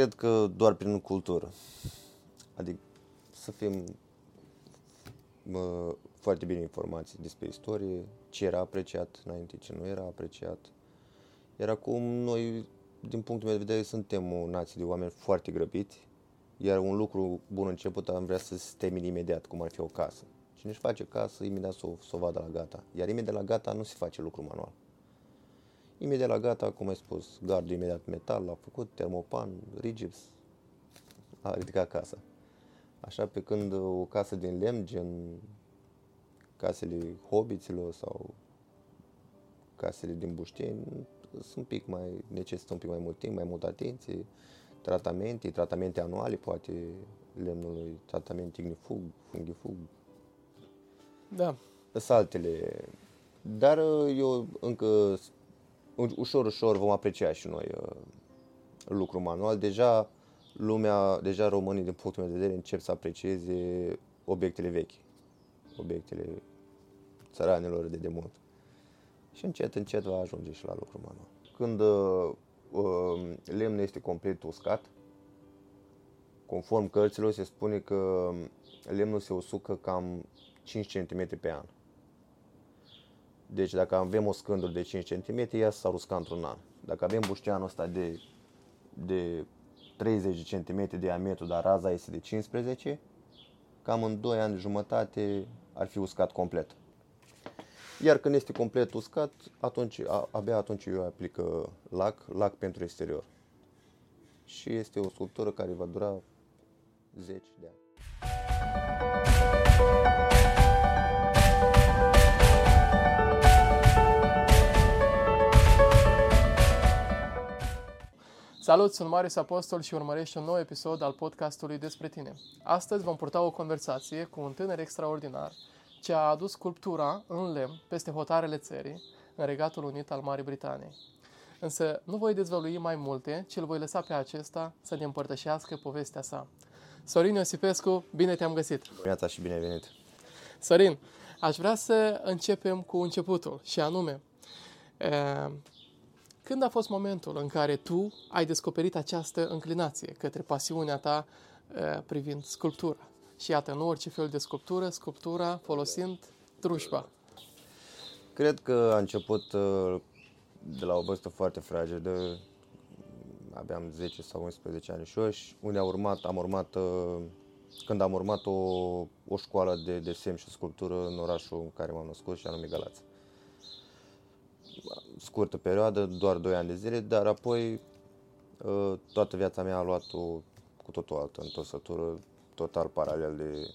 Cred că doar prin cultură. Adică să fim mă, foarte bine informați despre istorie, ce era apreciat înainte, ce nu era apreciat. Iar acum noi, din punctul meu de vedere, suntem o nație de oameni foarte grăbiți, iar un lucru bun început am vrea să se termine imediat, cum ar fi o casă. Cine își face casă, imediat să o, să o vadă la gata. Iar imediat la gata nu se face lucru manual. Imediat la gata, cum ai spus, gardul imediat metal, l-a făcut, termopan, rigips, a ridicat casa. Așa pe când o casă din lemn, gen casele hobiților sau casele din bușteni, sunt un pic mai, necesită un pic mai mult timp, mai mult atenție, tratamente, tratamente anuale, poate lemnului, tratament ignifug, fungifug. Da. Sunt altele. Dar eu încă ușor, ușor vom aprecia și noi uh, lucru manual. Deja lumea, deja românii, din punctul meu de vedere, încep să aprecieze obiectele vechi, obiectele țăranilor de demult. Și încet, încet va ajunge și la lucru manual. Când uh, uh, lemnul este complet uscat, conform cărților, se spune că lemnul se usucă cam 5 cm pe an. Deci dacă avem o scândură de 5 cm, ea s-ar usca într-un an. Dacă avem bușteanul ăsta de, de 30 cm diametru, dar raza este de 15, cam în 2 ani de jumătate ar fi uscat complet. Iar când este complet uscat, atunci, abia atunci eu aplică lac, lac pentru exterior. Și este o sculptură care va dura 10 de ani. Salut, sunt Marius Apostol și urmărești un nou episod al podcastului despre tine. Astăzi vom purta o conversație cu un tânăr extraordinar ce a adus sculptura în lemn peste hotarele țării, în Regatul Unit al Marii Britanii. Însă nu voi dezvălui mai multe, ci îl voi lăsa pe acesta să ne împărtășească povestea sa. Sorin Iosipescu, bine te-am găsit! Viața și bine venit! Sorin, aș vrea să începem cu începutul, și anume, când a fost momentul în care tu ai descoperit această înclinație către pasiunea ta privind sculptura? Și iată, în orice fel de sculptură, sculptura folosind trușba. Cred că a început de la o vârstă foarte fragedă, abia am 10 sau 11 ani și eu, unde am urmat, am urmat, când am urmat o, o școală de desen și sculptură în orașul în care m-am născut și anume Galați scurtă perioadă, doar 2 ani de zile, dar apoi ă, toată viața mea a luat-o cu totul altă întorsătură, total paralel de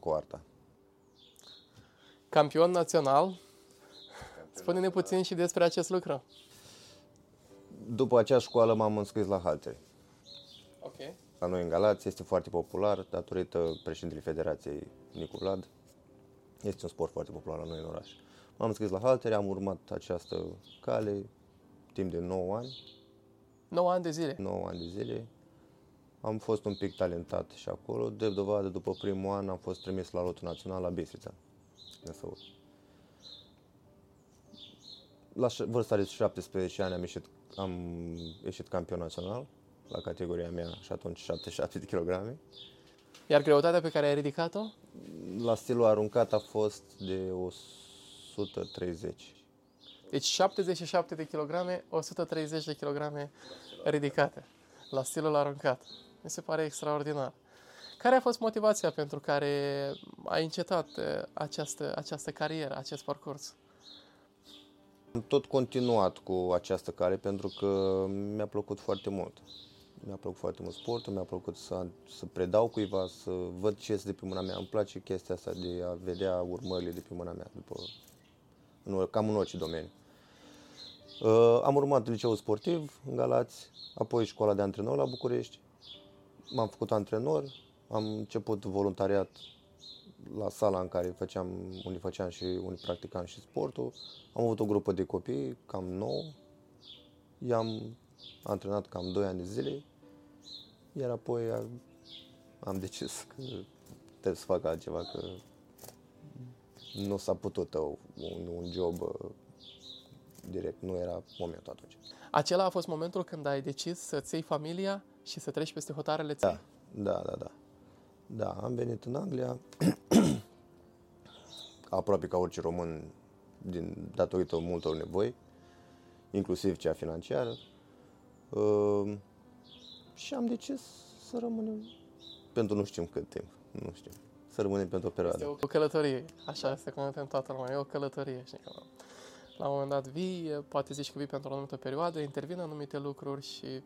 cu arta. Campion național? Spune-ne puțin și despre acest lucru. După acea școală m-am înscris la halteri. Ok. La noi în Galați este foarte popular datorită președintelui Federației Nicu Vlad. Este un sport foarte popular la noi în oraș. M-am înscris la haltere, am urmat această cale timp de 9 ani. 9 ani de zile? 9 ani de zile. Am fost un pic talentat și acolo. De dovadă, după primul an, am fost trimis la lotul național la Bistrița, în Săur. La vârsta de 17 ani am ieșit, am ieșit campion național la categoria mea și atunci 77 de kilograme. Iar greutatea pe care ai ridicat-o? La stilul aruncat a fost de 100 130. Deci 77 de kilograme, 130 de kilograme ridicate la stilul aruncat. Mi se pare extraordinar. Care a fost motivația pentru care ai încetat uh, această, această carieră, acest parcurs? Am tot continuat cu această cale pentru că mi-a plăcut foarte mult. Mi-a plăcut foarte mult sportul, mi-a plăcut să, să predau cuiva, să văd ce este de pe mâna mea. Îmi place chestia asta de a vedea urmările de pe mâna mea după în, cam în orice domeniu. Uh, am urmat liceul sportiv în Galați, apoi școala de antrenor la București. M-am făcut antrenor, am început voluntariat la sala în care făceam, unde făceam și unde practicam și sportul. Am avut o grupă de copii, cam nouă. I-am antrenat cam 2 ani de zile, iar apoi am decis că trebuie să fac altceva, că nu s-a putut uh, un, un job uh, direct, nu era momentul atunci. Acela a fost momentul când ai decis să-ți iei familia și să treci peste hotarele Da, țării? da, da, da. Da, am venit în Anglia, aproape ca orice român, din, datorită multor nevoi, inclusiv cea financiară. Uh, și am decis să rămânem pentru nu știm cât timp, nu știu, să rămânem pentru o perioadă. Este o călătorie, așa este cum în toată lumea, e o călătorie. Știi, că la un moment dat vii, poate zici că vii pentru o anumită perioadă, intervin anumite lucruri și e,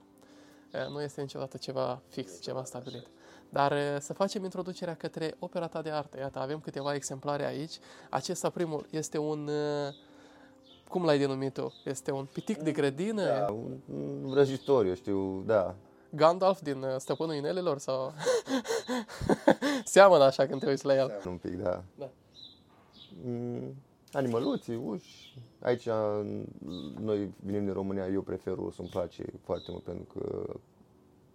nu este niciodată ceva fix, ceva stabilit. Dar e, să facem introducerea către opera ta de artă. Iată, avem câteva exemplare aici. Acesta primul este un... e, Cum l-ai denumit tu? Este un pitic de grădină? Da, un, un vrăjitor, eu știu, da. Gandalf din e, Stăpânul Inelelor? Sau... Seamănă așa când te uiți la el. Un pic, da. Da. Mm, animăluții, uși. Aici, noi venim din România, eu prefer urs, îmi place foarte mult pentru că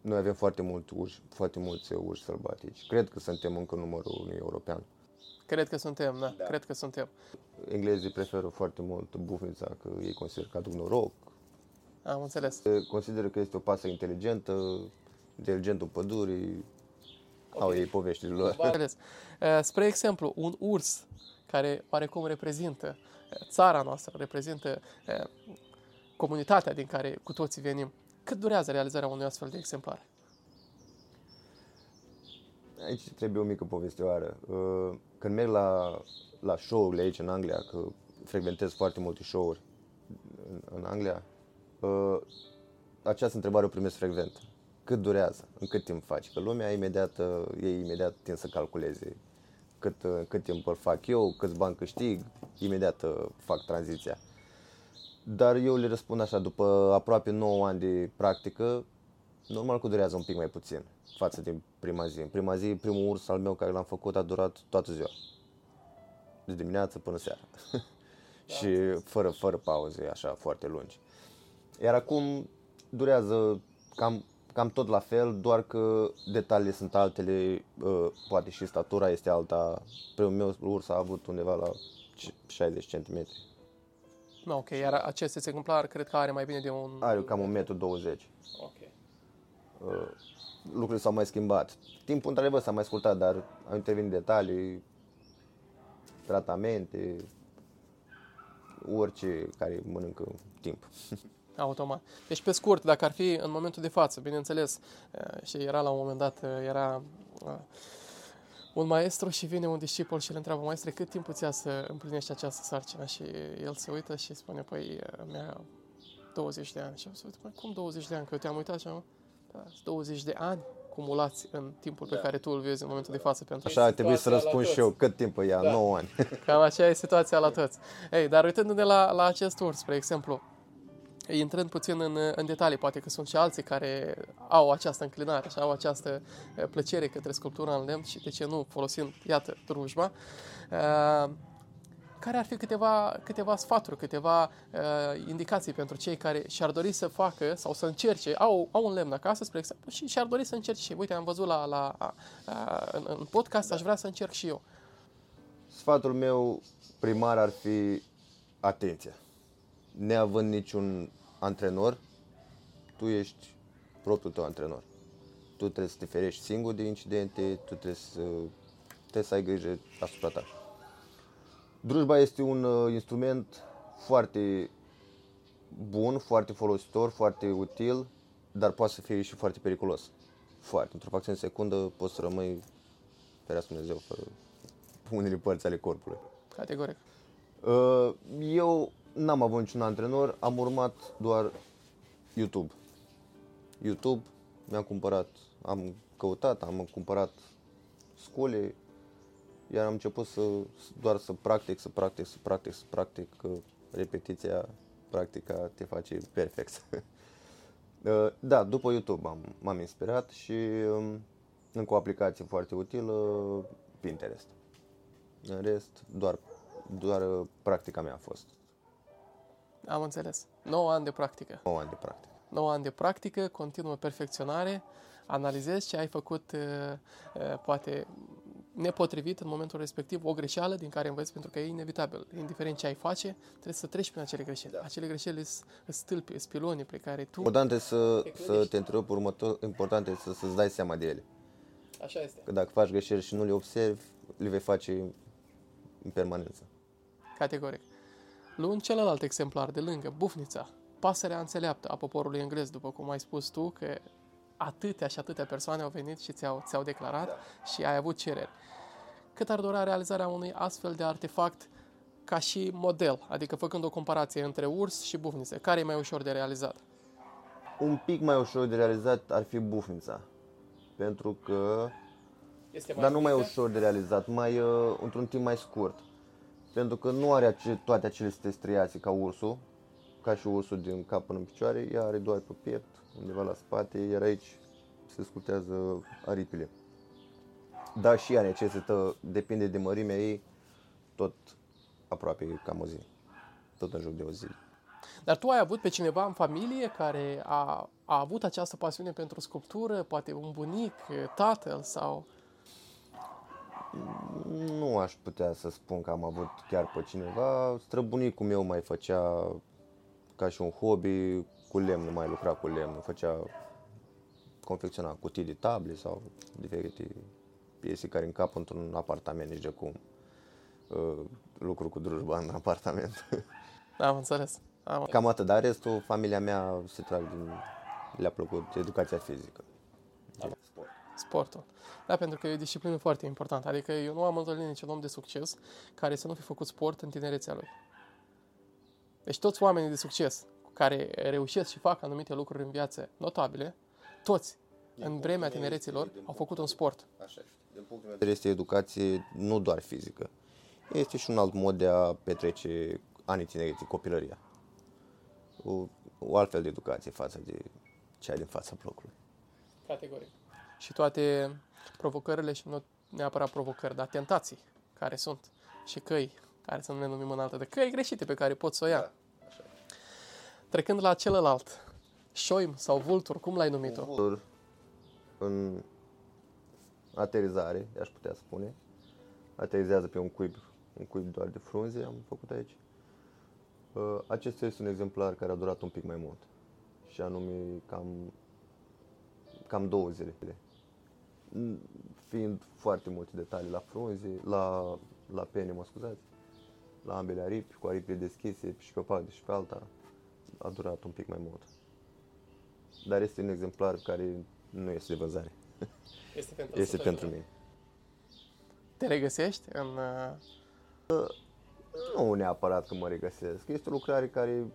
noi avem foarte mult urși, foarte mulți urși sălbatici. Cred că suntem încă numărul unui european. Cred că suntem, da, da. cred că suntem. Englezii preferă foarte mult bufnița, că ei consideră că aduc noroc. Am înțeles. Consideră că este o pasă inteligentă, inteligentul pădurii. Au ei poveștile lor. Am înțeles. Eh, Spre exemplu, un urs care oarecum reprezintă eh, țara noastră, reprezintă eh, comunitatea din care cu toții venim. Cât durează realizarea unui astfel de exemplar? Aici trebuie o mică povestioară. Uh, Când merg la, la show-urile aici în Anglia, că frecventez foarte multe show-uri în, în Anglia, uh, această întrebare o primesc frecvent. Cât durează? În cât timp faci? Că lumea imediat, uh, ei imediat tind să calculeze cât, uh, cât timp îl fac eu, câți bani câștig, imediat uh, fac tranziția. Dar eu le răspund așa, după aproape 9 ani de practică, normal că durează un pic mai puțin față de prima zi. În prima zi, primul urs al meu care l-am făcut a durat toată ziua. De dimineață până seara. și fără, fără pauze, așa, foarte lungi. Iar acum durează cam, cam tot la fel, doar că detaliile sunt altele, uh, poate și statura este alta. Primul meu urs a avut undeva la 60 cm. Nu, ok, iar acest exemplar cred că are mai bine de un... Are cam 1,20 m. Ok. Uh, lucrurile s-au mai schimbat. Timpul, într-adevăr, s-a mai scurtat, dar au intervenit detalii, tratamente, orice care mănâncă timp. Automat. Deci, pe scurt, dacă ar fi în momentul de față, bineînțeles, eh, și era la un moment dat, eh, era eh, un maestru și vine un discipol și îl întreabă, maestre, cât timp îți ia să împlinești această sarcină? Și el se uită și spune, păi, mi-a 20 de ani. Și eu se uită, "Păi, cum 20 de ani? Că eu te-am uitat și am, da, sunt 20 de ani cumulați în timpul pe care tu îl vezi în momentul de față pentru Așa ar trebui să răspund și eu. Cât timp îi ia? 9 ani. Cam așa e situația la toți. Ei, dar uitându-ne la, la acest urs, spre exemplu, intrând puțin în, în detalii, poate că sunt și alții care au această înclinare și au această eh, plăcere către sculptura în lemn și de ce nu folosind, iată, drujba. Uh, care ar fi câteva, câteva sfaturi, câteva uh, indicații pentru cei care și-ar dori să facă sau să încerce, au, au un lemn acasă, spre exemplu, și și-ar dori să încerce și, uite, am văzut la, la, a, a, în, în podcast, aș vrea să încerc și eu. Sfatul meu primar ar fi atenția. Neavând niciun antrenor, tu ești propriul tău antrenor. Tu trebuie să te ferești singur de incidente, tu trebuie să, trebuie să ai grijă asupra ta. Drujba este un uh, instrument foarte bun, foarte folositor, foarte util, dar poate să fie și foarte periculos. Foarte. Într-o fracțiune de secundă poți să rămâi, ferească Dumnezeu, fără unele părți ale corpului. Categoric. Uh, Eu n-am avut niciun antrenor, am urmat doar YouTube. YouTube, mi-am cumpărat, am căutat, am cumpărat scule, iar am început să doar să practic, să practic, să practic, să practic, că repetiția, practica te face perfect. Uh, da, după YouTube am, m-am inspirat și um, încă o aplicație foarte utilă, Pinterest. În rest, doar, doar uh, practica mea a fost. Am înțeles. 9 ani de practică. 9 ani de practică. 9 ani de practică, continuă perfecționare, analizezi ce ai făcut, uh, uh, poate nepotrivit în momentul respectiv, o greșeală din care înveți pentru că e inevitabil. Indiferent ce ai face, trebuie să treci prin acele greșeli. Da. Acele greșeli sunt stâlpi, sunt piloni pe care tu... Important este să, te să te întrerup următor, important este să, să-ți dai seama de ele. Așa este. Că dacă faci greșeli și nu le observi, le vei face în permanență. Categoric. Luând celălalt exemplar de lângă, bufnița, pasărea înțeleaptă a poporului englez, după cum ai spus tu, că atâtea și atâtea persoane au venit și ți-au, ți-au declarat da. și ai avut cereri. Cât ar dura realizarea unui astfel de artefact ca și model, adică făcând o comparație între urs și bufnițe, care e mai ușor de realizat? Un pic mai ușor de realizat ar fi bufnița, pentru că este mai dar nu mai ușor de realizat, mai uh, într-un timp mai scurt. Pentru că nu are ace- toate acele striații ca ursul, ca și ursul din cap până în picioare, ea are doar pe piept, undeva la spate, iar aici se scutează aripile. Dar și ea necesită, depinde de mărimea ei, tot aproape cam o zi. Tot în jur de o zi. Dar tu ai avut pe cineva în familie care a, a avut această pasiune pentru sculptură, poate un bunic, tatăl sau... Nu aș putea să spun că am avut chiar pe cineva. Străbunicul meu mai făcea ca și un hobby cu lemn, mai lucra cu lemn, făcea confecționa cutii de table sau diferite piese care încap într-un apartament, nici de cum uh, lucru cu drujba în apartament. Am înțeles. Am... Cam atât, dar restul, familia mea se trag din... le-a plăcut educația fizică. Da. Sport. Sportul. Da, pentru că e o disciplină foarte importantă. Adică eu nu am întâlnit niciun om de succes care să nu fi făcut sport în tinerețea lui. Deci toți oamenii de succes care reușesc și fac anumite lucruri în viață notabile, toți, din în vremea tinereților, au făcut un sport. Așa este. Din punctul meu de vedere este educație nu doar fizică. Este și un alt mod de a petrece anii tinereții, copilăria. O, o altfel de educație față de cea din fața blocului. Categoric. Și toate provocările și nu neapărat provocări, dar tentații care sunt și căi care să nu ne numim în altă de căi greșite pe care pot să o ia. Da. Trecând la celălalt, șoim sau vultur, cum l-ai numit-o? Vultur în aterizare, aș putea spune. Aterizează pe un cuib, un cuib doar de frunze am făcut aici. Uh, acesta este un exemplar care a durat un pic mai mult și anume cam, cam două zile. Fiind foarte multe detalii la frunze, la, la pene, mă scuzați, la ambele aripi, cu aripile deschise și pe o parte și pe alta, a durat un pic mai mult. Dar este un exemplar care nu este de vânzare. Este pentru, este pentru mine. Te regăsești în... Uh... Nu neapărat că mă regăsesc. Este o lucrare care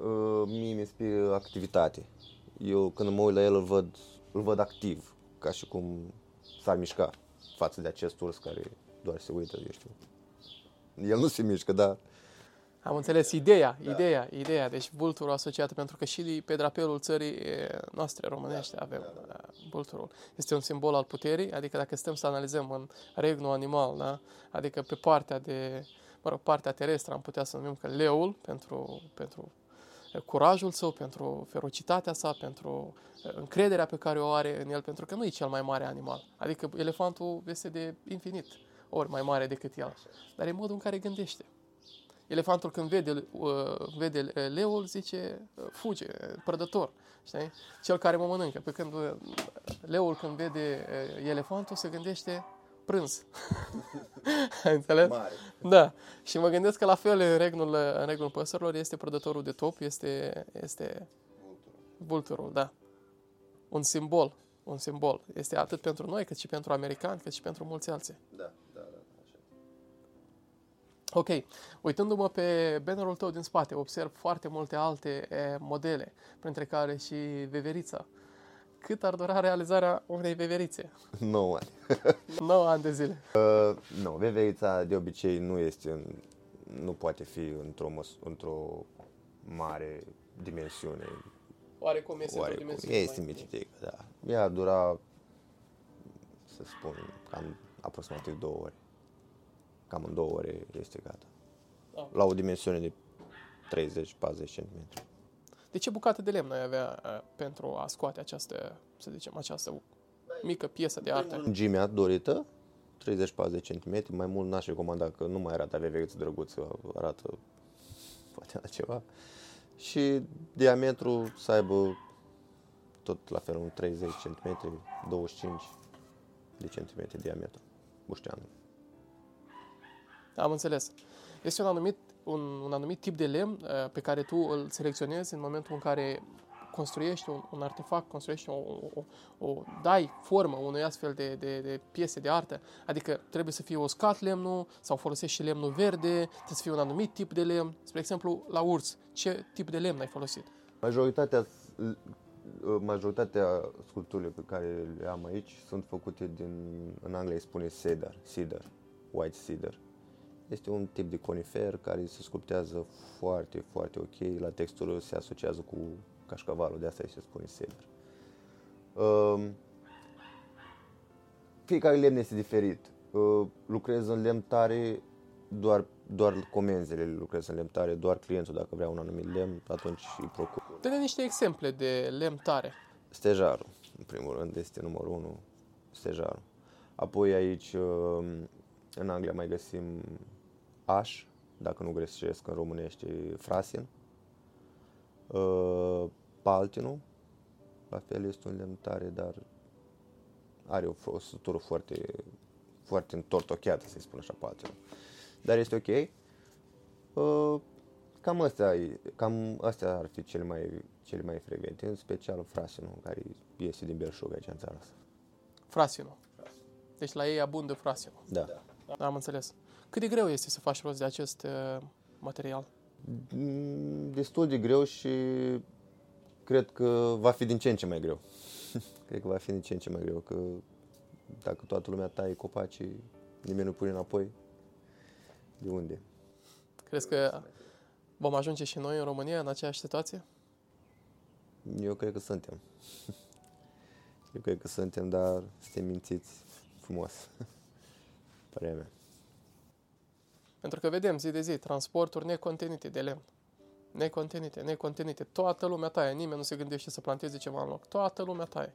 uh, mie mi inspiră activitate. Eu când mă uit la el îl văd, îl văd activ, ca și cum s-ar mișca față de acest urs care doar se uită, eu știu. El nu se mișcă, dar am înțeles ideea, da. ideea, ideea. Deci vulturul asociat, pentru că și pe drapelul țării noastre românești da, avem da, da. vulturul. Este un simbol al puterii, adică dacă stăm să analizăm în regnul animal, da? adică pe partea de, mă rog, partea terestră am putea să numim că leul pentru, pentru curajul său, pentru ferocitatea sa, pentru încrederea pe care o are în el, pentru că nu e cel mai mare animal. Adică elefantul este de infinit ori mai mare decât el. Dar e modul în care gândește. Elefantul când vede, uh, vede uh, leul zice uh, fuge, prădător. Știi? Cel care mă mănâncă. Pe când uh, leul când vede uh, elefantul se gândește prânz. Ai înțeles? Mare. Da. Și mă gândesc că la fel în regnul, în regnul păsărilor este prădătorul de top, este, este vulturul, da. Un simbol, un simbol. Este atât pentru noi, cât și pentru americani, cât și pentru mulți alții. Da, da, da. Ok, uitându-mă pe bannerul tău din spate, observ foarte multe alte e, modele, printre care și veverița. Cât ar dura realizarea unei veverițe? 9 ani. 9 ani de zile. Uh, nu, veverița de obicei nu este, în, nu poate fi într-o, măs- într-o mare dimensiune. Oarecum este Oarecum. într-o dimensiune Este mitică, da. Ea dura, să spun, cam aproximativ două ore cam în două ore este gata. Da. La o dimensiune de 30-40 cm. De ce bucată de lemn ai avea uh, pentru a scoate această, să zicem, această mică piesă de artă? Lungimea dorită 30-40 cm, mai mult n-aș recomanda că nu mai arată aveveți drăguță, arată poate altceva. Și diametru să aibă tot la fel un 30 cm, 25 de centimetri diametru, bușteanul. Am înțeles. Este un anumit, un, un anumit tip de lemn uh, pe care tu îl selecționezi în momentul în care construiești un, un artefact, construiești o, o, o, dai formă unui astfel de, de, de piese de artă. Adică trebuie să fie uscat lemnul sau folosești și lemnul verde, trebuie să fie un anumit tip de lemn. Spre exemplu, la urs, ce tip de lemn ai folosit? Majoritatea, majoritatea sculpturilor pe care le am aici sunt făcute din, în Anglia îi spune cedar, cedar, white cedar. Este un tip de conifer care se sculptează foarte, foarte ok. La textură se asociază cu cașcavalul, de asta îi se spune cedar. Um, fiecare lemn este diferit. Uh, lucrez în lemn tare, doar, doar comenzile lucrez în lemn tare, doar clientul dacă vrea un anumit lemn, atunci îi procur. Dă-ne niște exemple de lemn tare. Stejarul, în primul rând, este numărul unu, stejarul. Apoi aici, uh, în Anglia, mai găsim aș, dacă nu greșesc în românește, frasin. Uh, paltinul, la fel este un lemn tare, dar are o, o structură foarte, foarte întortocheată, să-i spun așa, paltinul. Dar este ok. Uh, cam astea, cam astea ar fi cele mai, cele mai frecvente, în special frasinul, care este din Belșug aici în țara asta. Frasinul. Deci la ei abundă frasinul. Da. Am înțeles. Cât de greu este să faci rost de acest uh, material? Mm, Destul de greu și cred că va fi din ce în ce mai greu. cred că va fi din ce în ce mai greu, că dacă toată lumea taie copacii, nimeni nu pune înapoi, de unde? Crezi că vom ajunge și noi în România în aceeași situație? Eu cred că suntem. Eu cred că suntem, dar suntem mințiți frumos. Părerea mea. Pentru că vedem zi de zi transporturi necontenite de lemn. Necontenite, necontenite. Toată lumea taie. Nimeni nu se gândește să planteze ceva în loc. Toată lumea taie.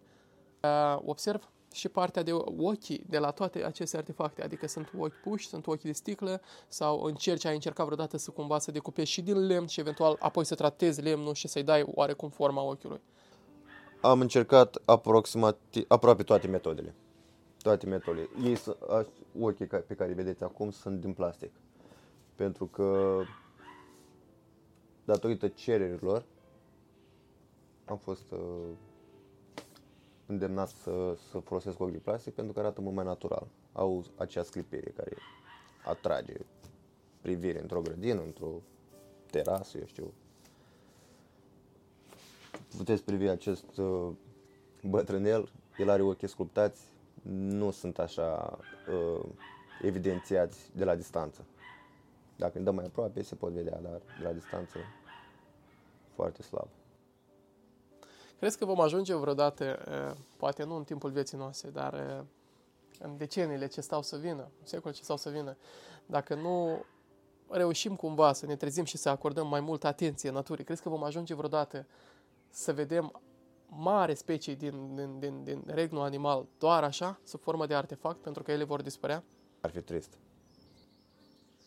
Uh, observ și partea de ochii de la toate aceste artefacte. Adică sunt ochi puși, sunt ochi de sticlă sau încerci, ai încercat vreodată să cumva să decupezi și din lemn și eventual apoi să tratezi lemnul și să-i dai oarecum forma ochiului. Am încercat aproximativ, aproape toate metodele. Toate metodele. Ei, ochii pe care îi vedeți acum sunt din plastic. Pentru că datorită cererilor am fost uh, îndemnat să, să folosesc ochi de plastic pentru că arată mult mai natural. Au acea sclipire care atrage privire într-o grădină, într-o terasă, eu știu. Puteți privi acest uh, bătrânel, el are ochii sculptați, nu sunt așa uh, evidențiați de la distanță. Dacă îmi dăm mai aproape, se pot vedea, dar de la distanță foarte slab. Crezi că vom ajunge vreodată, poate nu în timpul vieții noastre, dar în deceniile ce stau să vină, în secolul ce stau să vină, dacă nu reușim cumva să ne trezim și să acordăm mai multă atenție naturii, crezi că vom ajunge vreodată să vedem mare specii din, din, din, din regnul animal doar așa, sub formă de artefact, pentru că ele vor dispărea? Ar fi trist.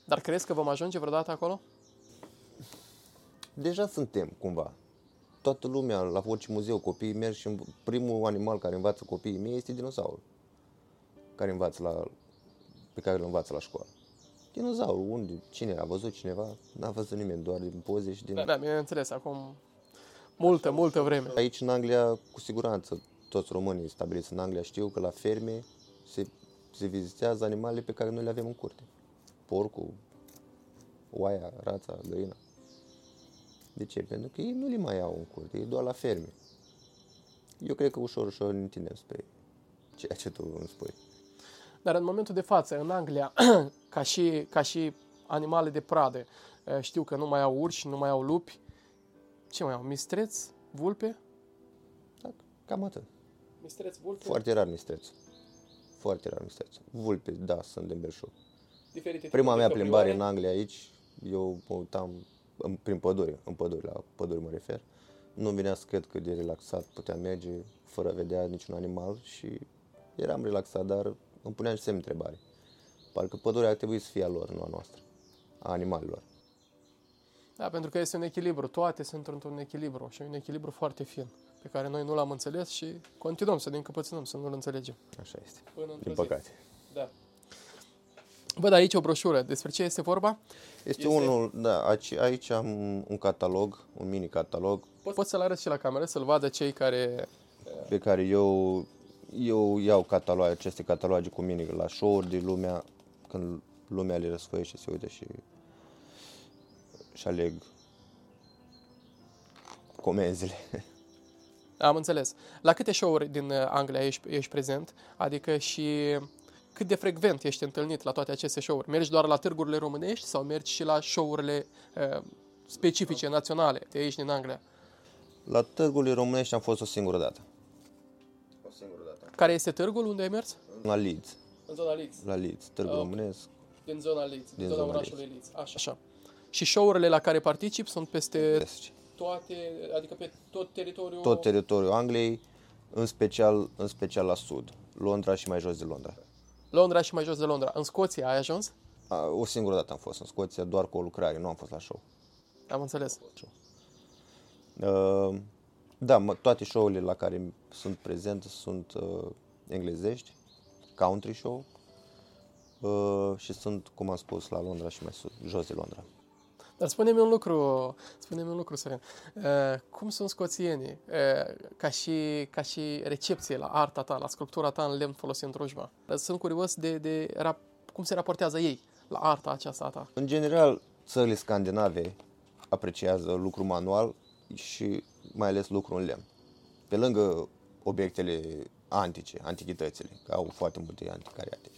Dar crezi că vom ajunge vreodată acolo? Deja suntem, cumva. Toată lumea, la orice muzeu, copiii merg și primul animal care învață copiii mei este dinozaurul. Care învață la, pe care îl învață la școală. Dinozaurul, unde? Cine a văzut cineva? N-a văzut nimeni, doar din poze și din... Da, da bineînțeles, acum multă, multă vreme. Aici, în Anglia, cu siguranță, toți românii stabiliți în Anglia știu că la ferme se, se vizitează animalele pe care noi le avem în curte porcul, oaia, rața, găina. De ce? Pentru că ei nu le mai au în curte, ei doar la ferme. Eu cred că ușor, ușor ne întindem spre ceea ce tu îmi spui. Dar în momentul de față, în Anglia, ca și, ca și animale de pradă, eh, știu că nu mai au urși, nu mai au lupi. Ce mai au? Mistreți? Vulpe? Da, cam atât. Mistreți, vulpe? Foarte rar mistreți. Foarte rar mistreți. Vulpe, da, sunt din Belșug diferite Prima mea plimbare în Anglia aici, eu mă uitam în, prin pădure, în pădure, la pădure mă refer. Nu vinea să cred cât de relaxat puteam merge fără a vedea niciun animal și eram relaxat, dar îmi puneam și semn întrebare. Parcă pădurea ar trebui să fie a lor, nu a noastră, a animalelor. Da, pentru că este un echilibru. Toate sunt într-un echilibru și un echilibru foarte fin, pe care noi nu l-am înțeles și continuăm să ne încăpățânăm, să nu-l înțelegem. Așa este, Până într-o din zi. păcate. Da. Văd aici o broșură. Despre ce este vorba? Este, Este- unul, da, aici, aici am un catalog, un mini catalog, Poți să-l arăți și la cameră, să-l vadă cei care... pe care eu, eu iau cataloage, aceste cataloage cu mine la show-uri din lumea, când lumea le răsfoiește, se uită și, și aleg comenzile. Am înțeles. La câte show-uri din uh, Anglia ești, ești prezent? Adică și cât de frecvent ești întâlnit la toate aceste show-uri? Mergi doar la târgurile românești sau mergi și la show-urile uh, specifice, naționale, de aici din Anglia? La târgurile românești am fost o singură dată. O singură dată. Care este târgul unde ai mers? La Leeds. În zona Leeds. La Leeds, târgul Ah, ok. românesc. Din zona Leeds, din Din zona zona orașului Leeds. Așa. Așa. Și show-urile la care particip sunt peste Vestice. toate, adică pe tot teritoriul... Tot teritoriul Angliei, în special, în special la sud. Londra și mai jos de Londra. Londra și mai jos de Londra. În Scoția ai ajuns? A, o singură dată am fost în Scoția, doar cu o lucrare, nu am fost la show. Am înțeles. Uh, da, mă, toate show-urile la care sunt prezent sunt uh, englezești, country show uh, și sunt, cum am spus, la Londra și mai sus, jos de Londra. Dar spune-mi un lucru, spune-mi un lucru, Sorin. Uh, cum sunt scoțienii uh, ca, și, ca și recepție la arta ta, la sculptura ta în lemn folosind drujba? Sunt curios de, de rap- cum se raportează ei la arta aceasta a ta. În general, țările scandinave apreciază lucru manual și mai ales lucru în lemn. Pe lângă obiectele antice, antichitățile, că au foarte multe anticariate.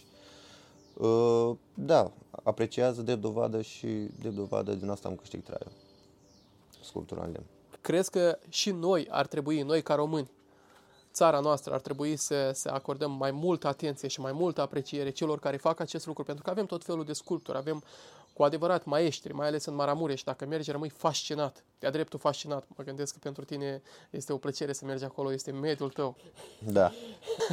Uh, Da, apreciază de dovadă și de dovadă din asta am câștig traiul. Sculptura în lemn. Crezi că și noi ar trebui, noi ca români, țara noastră ar trebui să, să acordăm mai multă atenție și mai multă apreciere celor care fac acest lucru, pentru că avem tot felul de sculpturi, avem cu adevărat maestri, mai ales în Maramureș, dacă mergi rămâi fascinat, de-a dreptul fascinat. Mă gândesc că pentru tine este o plăcere să mergi acolo, este mediul tău. Da,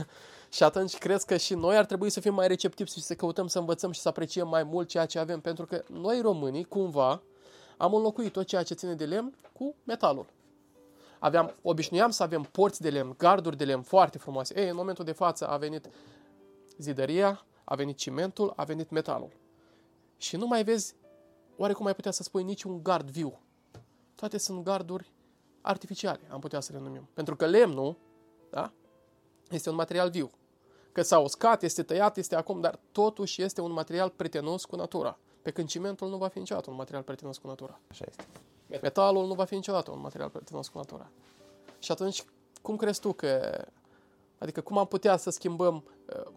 Și atunci crezi că și noi ar trebui să fim mai receptivi și să căutăm să învățăm și să apreciem mai mult ceea ce avem, pentru că noi românii, cumva, am înlocuit tot ceea ce ține de lemn cu metalul. Aveam, obișnuiam să avem porți de lemn, garduri de lemn foarte frumoase. Ei, în momentul de față a venit zidăria, a venit cimentul, a venit metalul. Și nu mai vezi, oarecum ai putea să spui, niciun gard viu. Toate sunt garduri artificiale, am putea să le numim. Pentru că lemnul, da, este un material viu. Că s-a uscat, este tăiat, este acum, dar totuși este un material prietenos cu natura. Pe când cimentul nu va fi niciodată un material prietenos cu natura. așa este. Metalul nu va fi niciodată un material prietenos cu natura. Și atunci, cum crezi tu că... Adică cum am putea să schimbăm uh,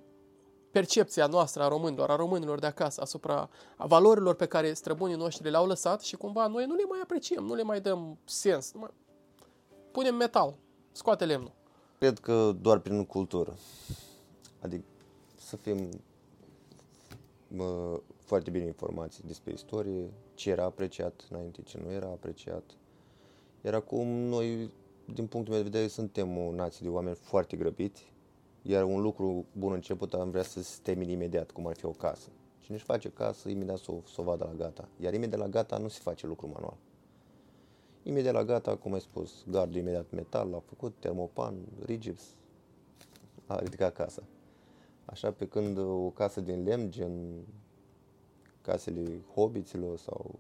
percepția noastră a românilor, a românilor de acasă, asupra a valorilor pe care străbunii noștri le-au lăsat și cumva noi nu le mai apreciem, nu le mai dăm sens. Nu mai... Punem metal, scoate lemnul. Cred că doar prin cultură. Adică să fim mă, foarte bine informați despre istorie, ce era apreciat înainte, ce nu era apreciat. Iar acum noi, din punctul meu de vedere, suntem o nație de oameni foarte grăbiți, iar un lucru bun început am vrea să se termine imediat, cum ar fi o casă. Cine își face casă, imediat să o, să o vadă la gata. Iar imediat la gata nu se face lucru manual. Imediat la gata, cum ai spus, gardul imediat metal, l-a făcut, termopan, rigips, a ridicat casa. Așa pe când o casă din lemn, gen casele hobiților sau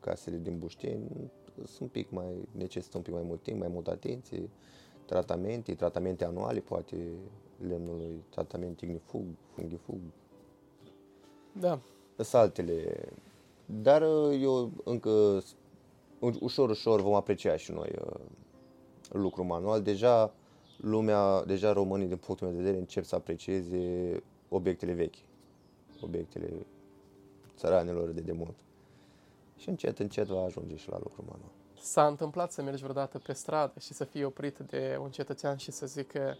casele din bușteni, sunt un pic mai, necesită un pic mai mult timp, mai multă atenție, tratamente, tratamente anuale, poate lemnului, tratament ignifug, fungifug, Da, sunt altele. Dar uh, eu încă s- u- ușor, ușor vom aprecia și noi uh, lucru manual. Deja lumea, deja românii, din punctul meu de vedere, încep să aprecieze obiectele vechi, obiectele țăranilor de demult. Și încet, încet va ajunge și la lucru manual. S-a întâmplat să mergi vreodată pe stradă și să fii oprit de un cetățean și să zică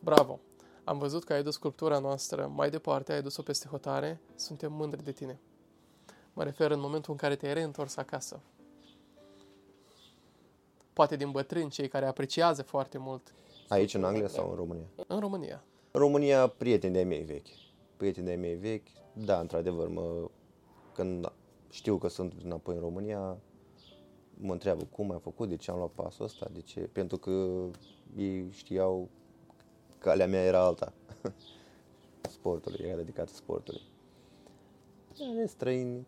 bravo, am văzut că ai dus sculptura noastră mai departe, ai dus-o peste hotare, suntem mândri de tine. Mă refer în momentul în care te-ai reîntors acasă. Poate din bătrâni, cei care apreciază foarte mult Aici, în Anglia sau în România? în România. În România, prieteni de-ai mei vechi. Prieteni de-ai mei vechi, da, într-adevăr, mă, când știu că sunt înapoi în România, mă întreabă cum ai făcut, de ce am luat pasul ăsta, de ce, pentru că ei știau că alea mea era alta. sportului, era dedicată sportului. De străini,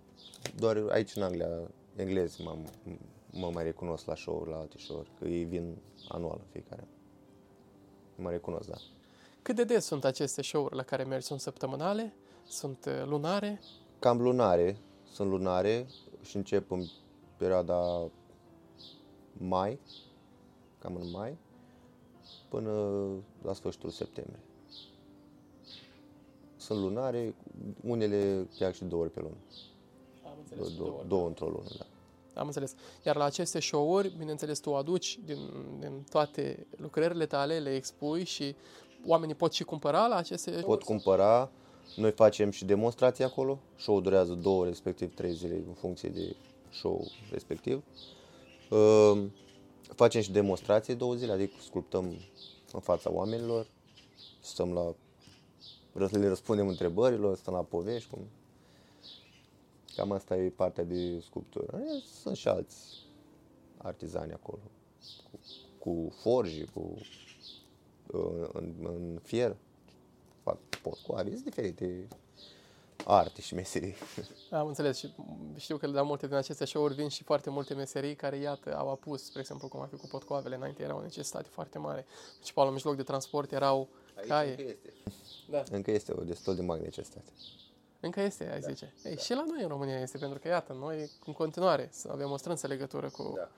doar aici în Anglia, englezi mă, mă mai recunosc la show la alte show că ei vin anual fiecare. Mă recunosc, da. Cât de des sunt aceste show-uri la care mergi? Sunt săptămânale? Sunt uh, lunare? Cam lunare, sunt lunare și încep în perioada mai, cam în mai, până la sfârșitul septembrie. Sunt lunare, unele chiar și două ori pe lună. Am înțeles. Două, două, două într-o lună, da. Am înțeles. Iar la aceste show-uri, bineînțeles, tu aduci din, din toate lucrările tale, le expui și oamenii pot și cumpăra la aceste Pot cumpăra, noi facem și demonstrații acolo. Show durează două, respectiv trei zile în funcție de show respectiv. Uh, facem și demonstrații două zile, adică sculptăm în fața oamenilor, stăm la le răspundem întrebărilor, stăm la povești, cum... Cam asta e partea de sculptură. Sunt și alți artizani acolo, cu, cu forji, cu în, în fier, fac pot cu aviz diferite arte și meserii. Am înțeles și știu că la multe din aceste show-uri vin și foarte multe meserii care, iată, au apus, spre exemplu, cum a fi cu potcoavele, înainte era o necesitate foarte mare. Principalul mijloc de transport erau Aici caie. încă este. Da. Încă este o destul de mare necesitate. Încă este, ai zice. Ei, și la noi în România este, pentru că, iată, noi în continuare să avem o strânsă legătură cu... Da.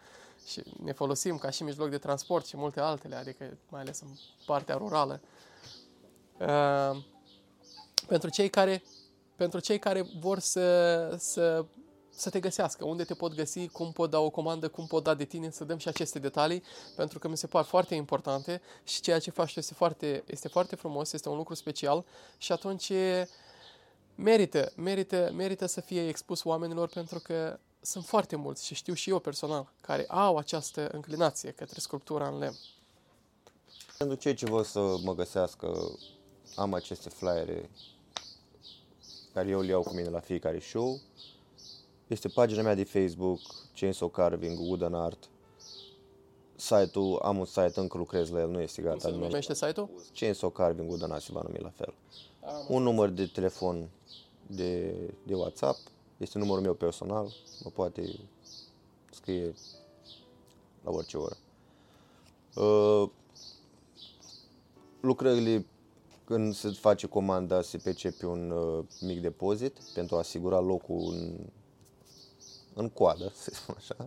Și ne folosim ca și mijloc de transport și multe altele, adică mai ales în partea rurală. Uh, pentru cei care pentru cei care vor să, să, să te găsească, unde te pot găsi, cum pot da o comandă, cum pot da de tine, să dăm și aceste detalii, pentru că mi se par foarte importante și ceea ce faci tu este foarte, este foarte frumos, este un lucru special și atunci merită, merită, merită să fie expus oamenilor pentru că sunt foarte mulți și știu și eu personal care au această înclinație către sculptura în lemn. Pentru cei ce vor să mă găsească, am aceste flyere care eu le iau cu mine la fiecare show. Este pagina mea de Facebook, Chainsaw Carving, Wooden Art. Site-ul, am un site, încă lucrez la el, nu este Cum gata. se nu- numește site-ul? Chainsaw Carving Wooden Art se va numi la fel. Am Un număr de telefon de, de WhatsApp, este numărul meu personal, mă poate scrie la orice oră. Uh, lucrările, când se face comanda, se percepe un uh, mic depozit pentru a asigura locul în, în coadă, să spun așa. Uh,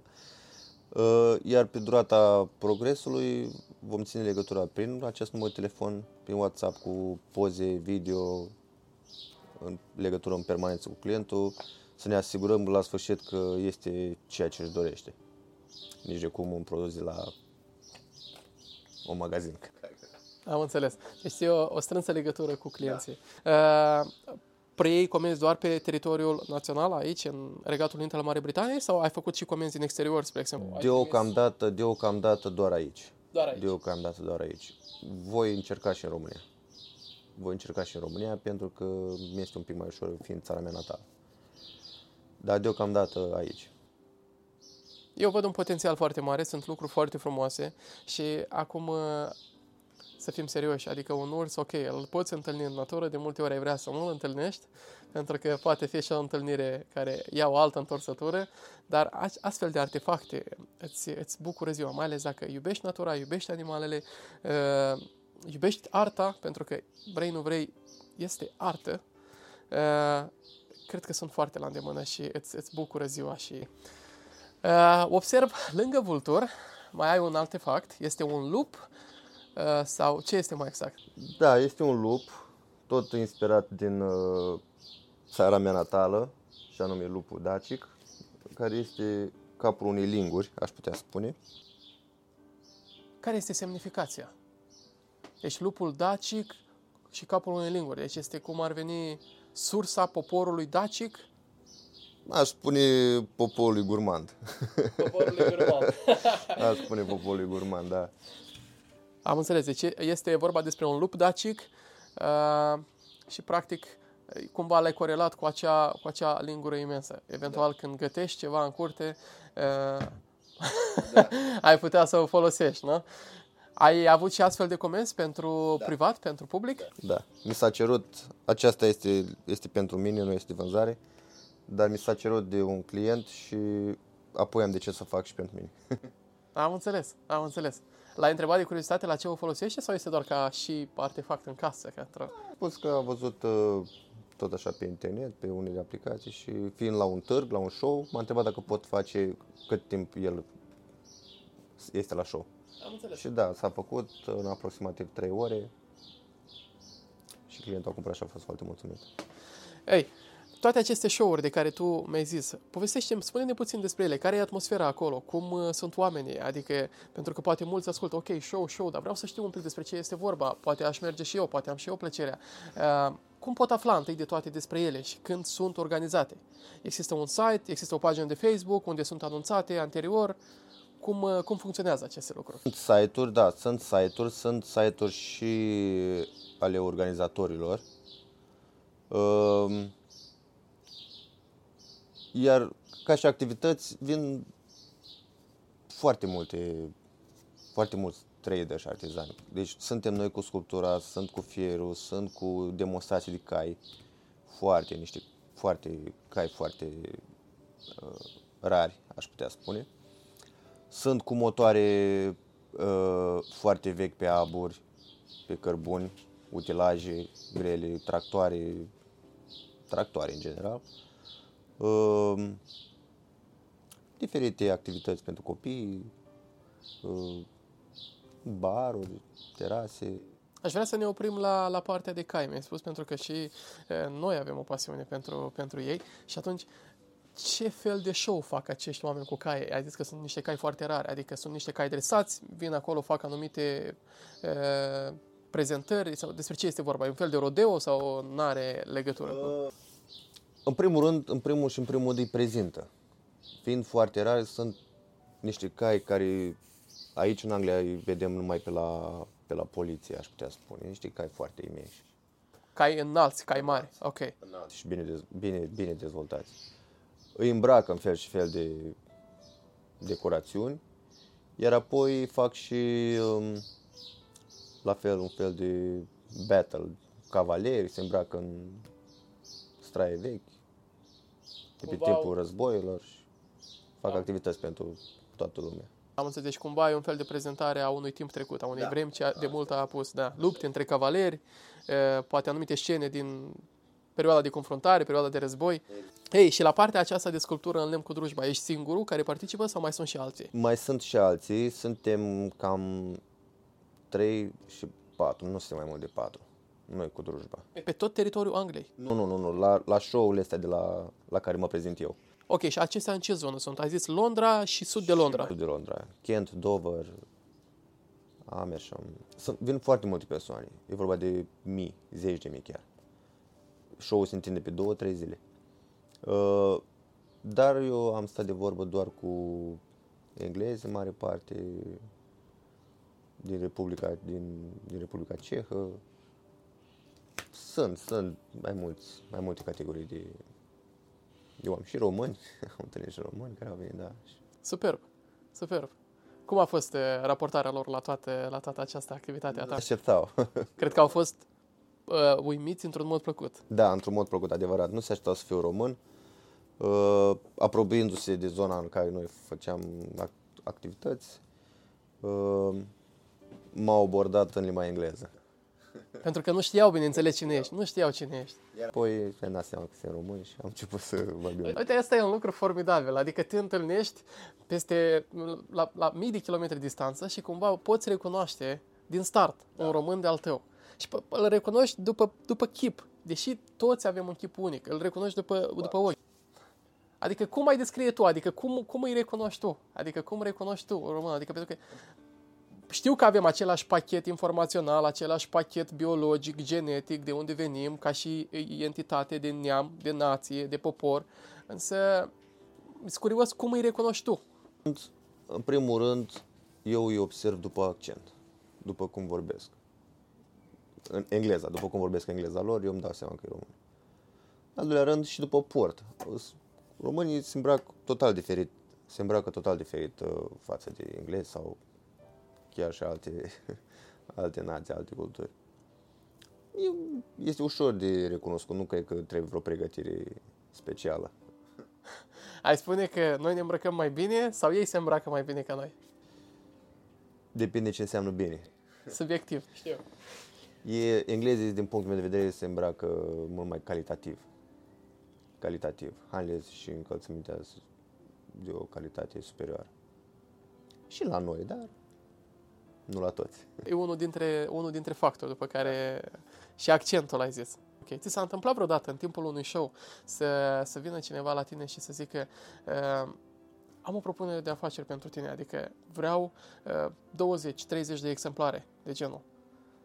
iar pe durata progresului vom ține legătura prin acest număr de telefon, prin WhatsApp cu poze, video, în legătură în permanență cu clientul, să ne asigurăm la sfârșit că este ceea ce își dorește. Nici de cum un produs de la un magazin. Am înțeles. Deci e o, o strânsă legătură cu clienții. Da. Uh, preiei comenzi doar pe teritoriul național, aici, în Regatul Unit al Marii Britanii, sau ai făcut și comenzi din exterior, spre exemplu? Ai Deocamdată, deocamdată doar aici. trimis Doar aici. Deocamdată doar aici. Voi încerca și în România. Voi încerca și în România pentru că mi este un pic mai ușor fiind țara mea natală. Dar deocamdată aici. Eu văd un potențial foarte mare, sunt lucruri foarte frumoase și acum uh, să fim serioși, adică un urs, ok, îl poți întâlni în natură, de multe ori ai vrea să nu îl întâlnești, pentru că poate fi și o întâlnire care ia o altă întorsătură, dar a- astfel de artefacte îți, îți bucură ziua, mai ales dacă iubești natura, iubești animalele, uh, iubești arta, pentru că vrei, nu vrei, este artă, uh, cred că sunt foarte la îndemână și îți, îți bucură ziua și Uh, observ lângă vultur mai ai un artefact, este un lup uh, sau ce este mai exact? Da, este un lup, tot inspirat din uh, țara mea natală, și anume lupul dacic, care este capul unei linguri, aș putea spune. Care este semnificația? Deci lupul dacic și capul unei linguri. Deci este cum ar veni sursa poporului dacic. Aș spune poporului gurmand. Poporului german. Aș spune poporului gurmand, da. Am înțeles. Deci este vorba despre un lup dacic uh, și practic cumva l-ai corelat cu acea, cu acea lingură imensă. Eventual da. când gătești ceva în curte, uh, da. ai putea să o folosești, nu? Ai avut și astfel de comenzi pentru da. privat, pentru public? Da. Mi s-a cerut, aceasta este, este pentru mine, nu este vânzare, dar mi s-a cerut de un client și apoi am de ce să fac și pentru mine. am înțeles, am înțeles. L-ai întrebat de curiozitate la ce o folosește sau este doar ca și artefact în casă? Ca a spus că a văzut uh, tot așa pe internet, pe unele aplicații și fiind la un târg, la un show, m-a întrebat dacă pot face cât timp el este la show. Am înțeles. Și da, s-a făcut în aproximativ 3 ore și clientul a cumpărat și a fost foarte mulțumit. Ei, toate aceste show-uri de care tu mi-ai zis, povestește-mi, spune-ne puțin despre ele, care e atmosfera acolo, cum uh, sunt oamenii, adică, pentru că poate mulți ascultă, ok, show, show, dar vreau să știu un pic despre ce este vorba, poate aș merge și eu, poate am și eu plăcerea. Uh, cum pot afla întâi de toate despre ele și când sunt organizate? Există un site, există o pagină de Facebook unde sunt anunțate anterior, cum, uh, cum funcționează aceste lucruri? Sunt site-uri, da, sunt site-uri, sunt site-uri și ale organizatorilor. Uh, iar ca și activități vin foarte multe, foarte mulți trader și artizani. Deci suntem noi cu sculptura, sunt cu fierul, sunt cu demonstrații de cai, foarte, niște, foarte, cai foarte uh, rari, aș putea spune. Sunt cu motoare uh, foarte vechi pe aburi, pe cărbuni, utilaje grele, tractoare, tractoare în general. Uh, diferite activități pentru copii, uh, baruri, terase. Aș vrea să ne oprim la, la partea de cai, mi-ai spus, pentru că și e, noi avem o pasiune pentru, pentru ei și atunci ce fel de show fac acești oameni cu cai? Ai zis că sunt niște cai foarte rari, adică sunt niște cai dresați, vin acolo, fac anumite e, prezentări sau despre ce este vorba? E un fel de rodeo sau nu are legătură? Uh, în primul rând, în primul și în primul rând îi prezintă. Fiind foarte rari, sunt niște cai care aici în Anglia îi vedem numai pe la, pe la poliție, aș putea spune. Niște cai foarte imensi. Cai înalți, cai mari, ok. Înalți și bine, bine, bine dezvoltați. Îi îmbracă în fel și fel de decorațiuni, iar apoi fac și um, la fel un fel de battle, cavaleri, se îmbracă în straie vechi, de pe timpul războiilor și fac da. activități pentru toată lumea. Am înțeles, deci cumva e un fel de prezentare a unui timp trecut, a unei da. vremi ce de mult a apus, da, lupte între cavaleri, poate anumite scene din perioada de confruntare, perioada de război. Ei, și la partea aceasta de sculptură în lemn cu drujba, ești singurul care participă sau mai sunt și alții? Mai sunt și alții, suntem cam 3 și 4, nu suntem mai mult de 4 noi cu drujba. Pe tot teritoriul Angliei? Nu, nu, nu, nu la, la show-urile astea de la, la care mă prezint eu. Ok, și acestea în ce zonă sunt? Ai zis Londra și sud de Londra. Sud de Londra. Kent, Dover, Amersham. Sunt, vin foarte multe persoane. E vorba de mii, zeci de mii chiar. Show-ul se întinde pe două, trei zile. Uh, dar eu am stat de vorbă doar cu englezi, în mare parte, din Republica, din, din Republica Cehă. Sunt, sunt mai, mulți, mai multe categorii de, eu am și români, am întâlnit și români care au venit, da. Superb, superb. Cum a fost uh, raportarea lor la toate, la toată această activitate a ta? Așteptau. Cred că au fost uh, uimiți într-un mod plăcut. Da, într-un mod plăcut, adevărat. Nu se așteptau să fiu român. Uh, apropiindu-se de zona în care noi făceam activități, uh, m-au abordat în limba engleză. Pentru că nu știau, bineînțeles, cine ești. Nu știau cine ești. Apoi mi-am dat seama că sunt român și am început să vorbim. Uite, asta e un lucru formidabil. Adică te întâlnești peste, la, la mii de kilometri distanță și cumva poți recunoaște din start da. un român de-al tău. Și îl recunoști după, după chip. Deși toți avem un chip unic, îl recunoști după, da. după ochi. Adică cum ai descrie tu? Adică cum, cum îi recunoști tu? Adică cum recunoști tu un român? Adică pentru că știu că avem același pachet informațional, același pachet biologic, genetic, de unde venim, ca și entitate de neam, de nație, de popor, însă sunt curios cum îi recunoști tu. În primul rând, eu îi observ după accent, după cum vorbesc. în engleza, după cum vorbesc engleza lor, eu îmi dau seama că e român. Al doilea rând și după port. Românii se îmbracă total diferit, se îmbracă total diferit uh, față de englezi sau chiar și alte, alte nații, alte culturi. E, este ușor de recunoscut, nu cred că trebuie vreo pregătire specială. Ai spune că noi ne îmbrăcăm mai bine sau ei se îmbracă mai bine ca noi? Depinde ce înseamnă bine. Subiectiv, știu. E, englezii, din punctul meu de vedere, se îmbracă mult mai calitativ. Calitativ. Hainele și încălțămintea de o calitate superioară. Și la noi, dar nu la toți. E unul dintre, unul dintre factori după care și accentul ai zis. Ok, ți s-a întâmplat vreodată în timpul unui show să, să vină cineva la tine și să zică uh, am o propunere de afaceri pentru tine, adică vreau uh, 20-30 de exemplare de genul.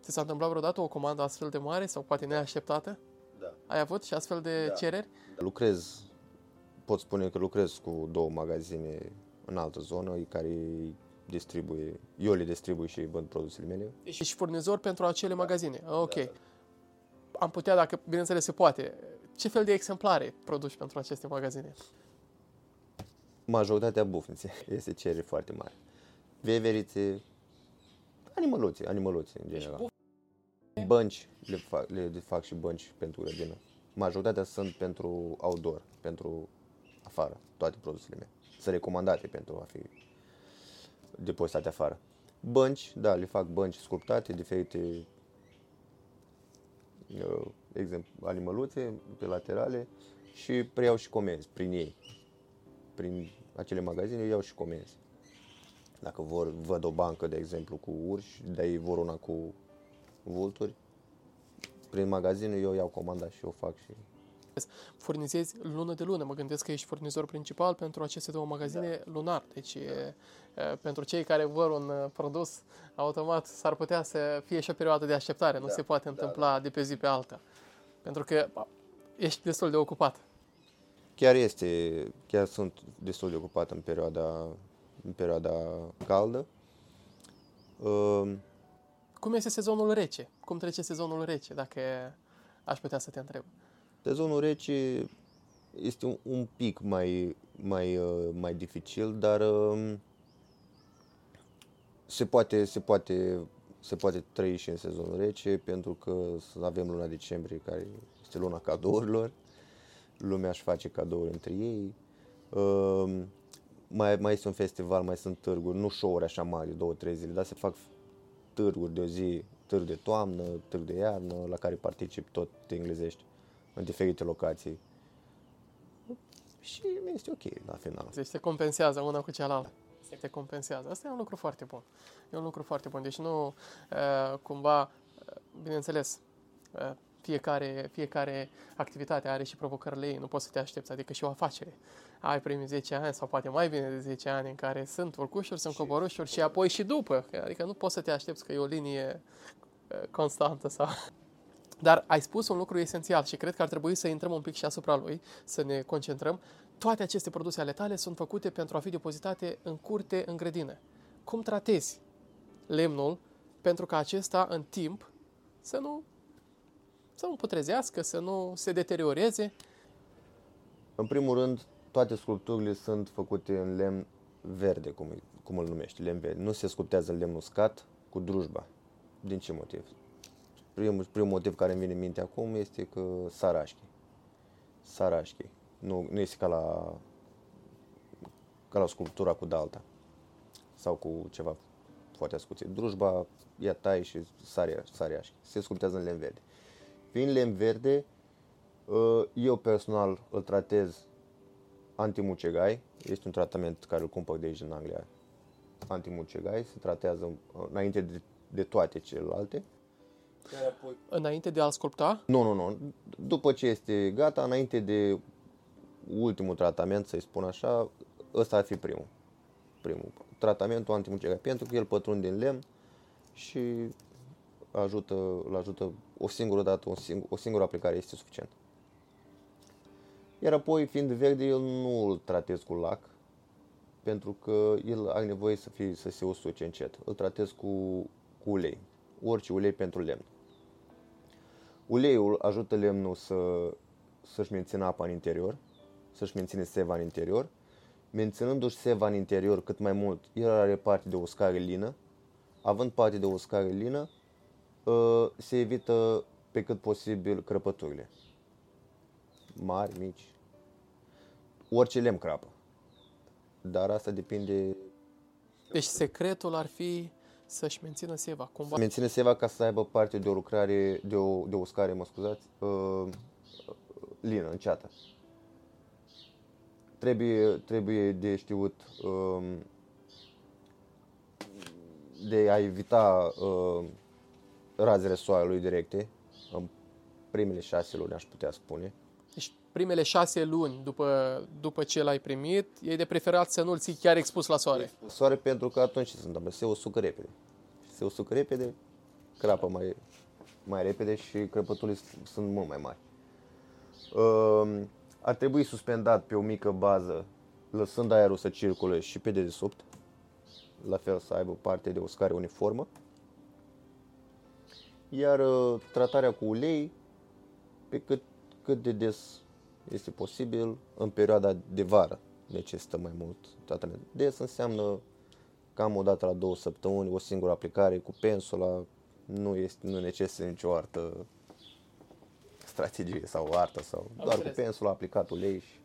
Ți s-a întâmplat vreodată o comandă astfel de mare sau poate neașteptată? Da. Ai avut și astfel de Da. cereri? Lucrez, pot spune că lucrez cu două magazine în altă zonă care îi distribuie, eu le distribui și vând produsele mele. Ești furnizor pentru acele magazine. Ok. Da. Am putea, dacă bineînțeles se poate, ce fel de exemplare produci pentru aceste magazine? Majoritatea bufnițe este cerere foarte mare. Veverițe, animăluțe, animăluțe în general. Bănci, le fac, le fac și bănci pentru grădină. Majoritatea sunt pentru outdoor, pentru afară, toate produsele mele. Sunt recomandate pentru a fi depozitate afară. Bănci, da, le fac bănci sculptate, diferite uh, exemplu, animăluțe pe laterale și preiau și comenzi prin ei. Prin acele magazine eu iau și comenzi. Dacă vor, văd o bancă, de exemplu, cu urși, dar ei vor una cu vulturi, prin magazine eu iau comanda și o fac și... Furnizezi lună de lună. Mă gândesc că ești furnizor principal pentru aceste două magazine da. lunar. Deci, e, e, pentru cei care vor un uh, produs, automat s-ar putea să fie și o perioadă de așteptare. Nu Da, se poate da, întâmpla de pe zi pe alta. Pentru că a, ești destul de ocupat. Chiar este, chiar sunt destul de ocupat în perioada, în perioada caldă. Uh, Cum este sezonul rece? Cum trece sezonul rece, dacă aș putea să te întreb? Sezonul rece este un, un pic mai, mai, uh, mai dificil, dar um, se poate, se, poate, se poate trăi și în sezonul rece pentru că avem luna decembrie care este luna cadourilor. Lumea își face cadouri între ei. Um, mai, mai este un festival, mai sunt târguri, nu show-uri așa mari, două, trei zile, dar se fac târguri de o zi, târg de toamnă, târg de iarnă, la care particip tot englezești în diferite locații. Și este ok la final. Deci se compensează una cu cealaltă. Se compensează. Asta e un lucru foarte bun. E un lucru foarte bun. Deci nu uh, cumva, uh, bineînțeles, uh, fiecare, fiecare activitate are și provocările ei. Nu poți să te aștepți. Adică și o afacere. Ai primii 10 ani sau poate mai bine de 10 ani în care sunt urcușuri, sunt coborușuri și apoi și după. Adică nu poți să te aștepți că e o linie uh, constantă sau... Dar ai spus un lucru esențial și cred că ar trebui să intrăm un pic și asupra lui, să ne concentrăm. Toate aceste produse ale tale sunt făcute pentru a fi depozitate în curte, în grădină. Cum tratezi lemnul pentru ca acesta în timp să nu să nu putrezească, să nu se deterioreze? În primul rând, toate sculpturile sunt făcute în lemn verde, cum, îi- cum îl numești, lemn verde. Nu se sculptează în lemn uscat cu drujba. Din ce motiv? Primul, primul motiv care îmi vine în minte acum este că sarașchi. Sarașchi. Nu, nu este ca la, ca la sculptura cu dalta sau cu ceva foarte ascuțit. Drujba, ea tai și sare, sare Se sculptează în lemn verde. Fiind lemn verde, uh, eu personal îl tratez antimucegai. Este un tratament care îl cumpăr de aici din Anglia. Antimucegai se tratează uh, înainte de, de toate celelalte. Înainte de a-l sculpta, Nu, nu, nu. După ce este gata, înainte de ultimul tratament, să-i spun așa, ăsta ar fi primul. Primul. Tratamentul antimucegai. Pentru că el pătrunde în lemn și ajută, îl ajută o singură dată, o, sing- o singură aplicare este suficient. Iar apoi, fiind verde, eu nu îl tratez cu lac, pentru că el are nevoie să, fie, să se usuce încet. Îl tratez cu, cu ulei. Orice ulei pentru lemn. Uleiul ajută lemnul să, să-și mențină apa în interior, să-și menține seva în interior. Menținându-și seva în interior cât mai mult, el are parte de uscare lină. Având parte de uscare lină, ă, se evită pe cât posibil crăpăturile. Mari, mici. Orice lemn crapă. Dar asta depinde Deci secretul ar fi să-și mențină seva, cumva. Menține seva ca să aibă parte de o lucrare, de o, de o uscare, mă scuzați, uh, lină, înceată. Trebuie, trebuie de știut um, de a evita uh, razele soarelui directe în primele șase luni, aș putea spune. Deci primele șase luni după, după ce l-ai primit, e de preferat să nu-l ții chiar expus la soare. Soare pentru că atunci ce se întâmplă? Se usucă repede. Se usucă repede, crapă mai, mai repede și crăpăturile sunt mult mai mari. Um, ar trebui suspendat pe o mică bază, lăsând aerul să circule și pe dedesubt, la fel să aibă parte de o scară uniformă. Iar uh, tratarea cu ulei, pe cât, cât de des este posibil, în perioada de vară necesită mai mult tratament. Des înseamnă cam o dată la două săptămâni, o singură aplicare cu pensula, nu, este, nu necesită nicio altă strategie sau artă sau Am doar înțeles. cu pensula aplicat ulei și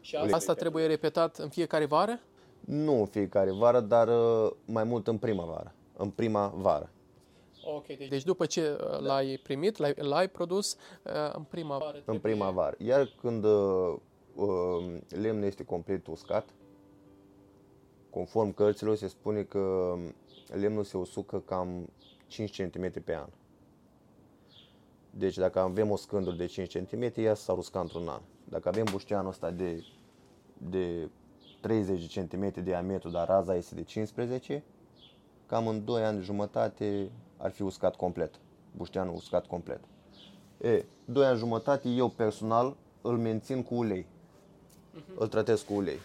Și asta trebuie repetat în fiecare vară? nu în fiecare vară, dar uh, mai mult în primăvară, în prima vară. Ok, deci, deci după ce uh, l-ai primit, l-ai, l-ai produs, uh, în prima vară în primăvară. Iar când uh, uh, lemnul este complet uscat, conform cărților se spune că lemnul se usucă cam 5 cm pe an. Deci dacă avem o scândură de 5 cm, ea s-ar usca într-un an. Dacă avem bușteanul ăsta de, de 30 cm de diametru, dar raza este de 15, cam în 2 ani jumătate ar fi uscat complet. Bușteanul uscat complet. E, 2 ani jumătate eu personal îl mențin cu ulei. Îl tratez cu ulei.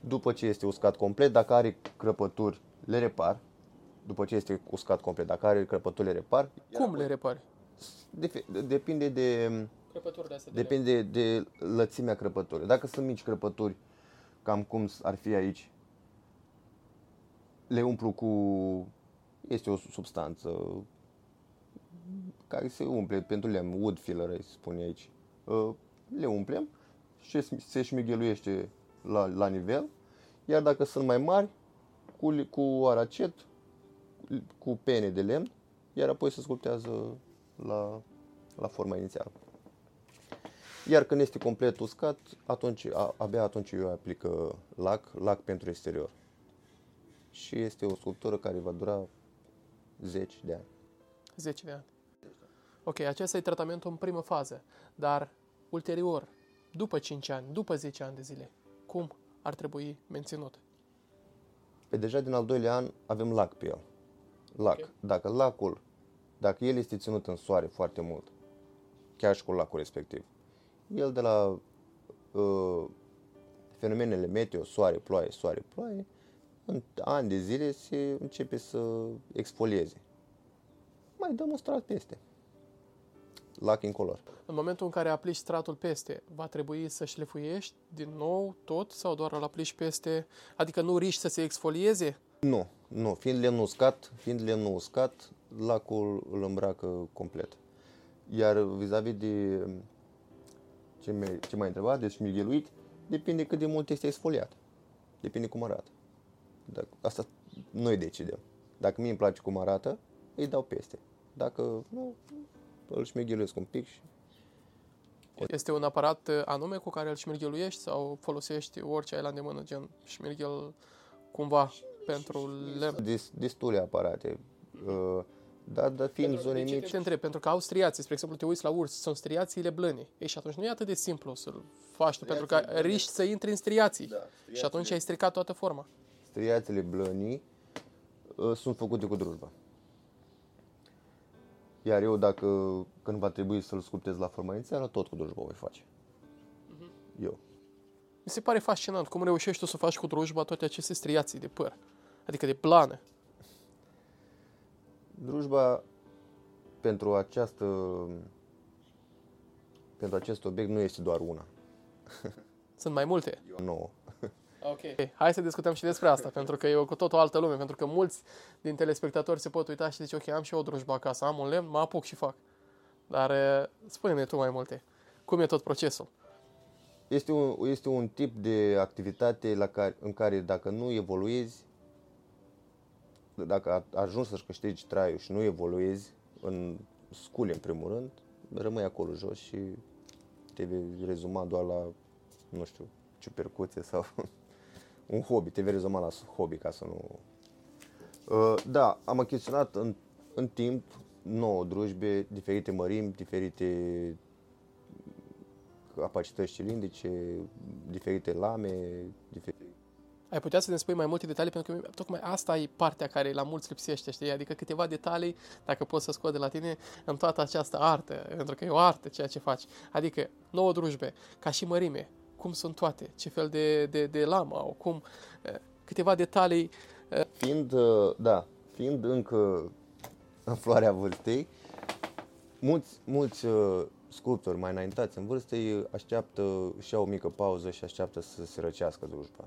După ce este uscat complet, dacă are crăpături, le repar. După ce este uscat complet, dacă are crăpături, le repar. Cum le repari? Defe- Depinde de, Crăpături de astea depinde de lățimea crăpăturii. Dacă sunt mici crăpături, cam cum ar fi aici, le umplu cu... Este o substanță care se umple pentru lemn, wood filler, îi spune aici. Uh, Le umplem și se șmigheluiește la, la nivel, iar dacă sunt mai mari, cu, li- cu aracet, cu pene de lemn, iar apoi se sculptează la, la forma inițială. Iar când este complet uscat, atunci, a, abia atunci eu aplic uh, lac, lac pentru exterior. Și este o sculptură care va dura zeci de ani. 10 de ani. Ok, acesta e tratamentul în primă fază, dar ulterior, după 5 ani, după 10 ani de zile, cum ar trebui menținut? Pe deja din al doilea an avem lac pe el. Lac. Ok. Dacă lacul, dacă el este ținut în soare foarte mult, chiar și cu lacul respectiv, el de la uh, fenomenele meteo, soare, ploaie, soare, ploaie, în ani de zile se începe să exfolieze. Mai dăm un strat peste. Lac incolor. În momentul în care aplici stratul peste, va trebui să șlefuiești din nou tot sau doar îl aplici peste? Adică nu riști să se exfolieze? Nu, nu. Fiind lemnul uscat, fiind lemnul uscat, lacul îl îmbracă complet. Iar vis-a-vis de ce mai, ce mai întrebat, de șmigheluit, depinde cât de mult este exfoliat. Depinde cum arată. Dacă, asta noi decidem. Dacă mie îmi place cum arată, îi dau peste. Dacă nu, îl șmigheluiesc un pic și Este un aparat uh, anume cu care îl șmirgheluiești sau folosești orice ai la îndemână, gen șmirghel cumva pentru lemn? des, destule aparate. Uh, dar, dar fiind zone de ce mici, te întreb? Pentru că au striații, spre exemplu, te uiți la urs, sunt striațiile blânii. Ei, și atunci nu e atât de simplu să-l faci tu, pentru că riști să intri în striații. Da, și atunci ai stricat toată forma. Striațele blănii uh, sunt făcute cu drujba. Iar eu dacă când va trebui să-l sculptez la forma inițială, tot cu drujba o voi face. Eu. Mi se pare fascinant cum reușești tu să faci cu drujba toate aceste striații de păr. Adică de plană. Drujba pentru această pentru acest obiect nu este doar una, Sunt mai multe. e o nouă. Ok. Hai să discutăm și despre asta, pentru că e o cu tot o altă lume, pentru că mulți din telespectatori se pot uita și zice, ok, am și eu o drujbă acasă, am un lemn, mă apuc și fac. Dar eh, spune-ne tu mai multe. Cum e tot procesul? Este un, este un tip de activitate la care, în care dacă nu evoluezi, dacă a- ajungi să-și câștigi traiul și nu evoluezi în scule în primul rând, rămâi acolo jos și te vei rezuma doar la, nu știu, ciupercuțe sau un hobby, te vei rezuma la hobby ca să nu... Uh, Da, am achiziționat în, în timp nouă drujbe, diferite mărimi, diferite capacități cilindrice, diferite lame, diferite... Ai putea să ne spui mai multe detalii, pentru că tocmai asta e partea care la mulți lipsește, știi? Adică câteva detalii, dacă poți să scot de la tine, în toată această artă, pentru că e o artă ceea ce faci. Adică, nouă drujbe, ca și mărime, cum sunt toate, ce fel de, de, de lamă au, cum, eh, câteva detalii, Fiind, uh, da, fiind încă în floarea vârstei, mulți, mulți uh, sculptori mai înaintați în vârstă îi așteaptă și au o mică pauză și așteaptă să se răcească drujba.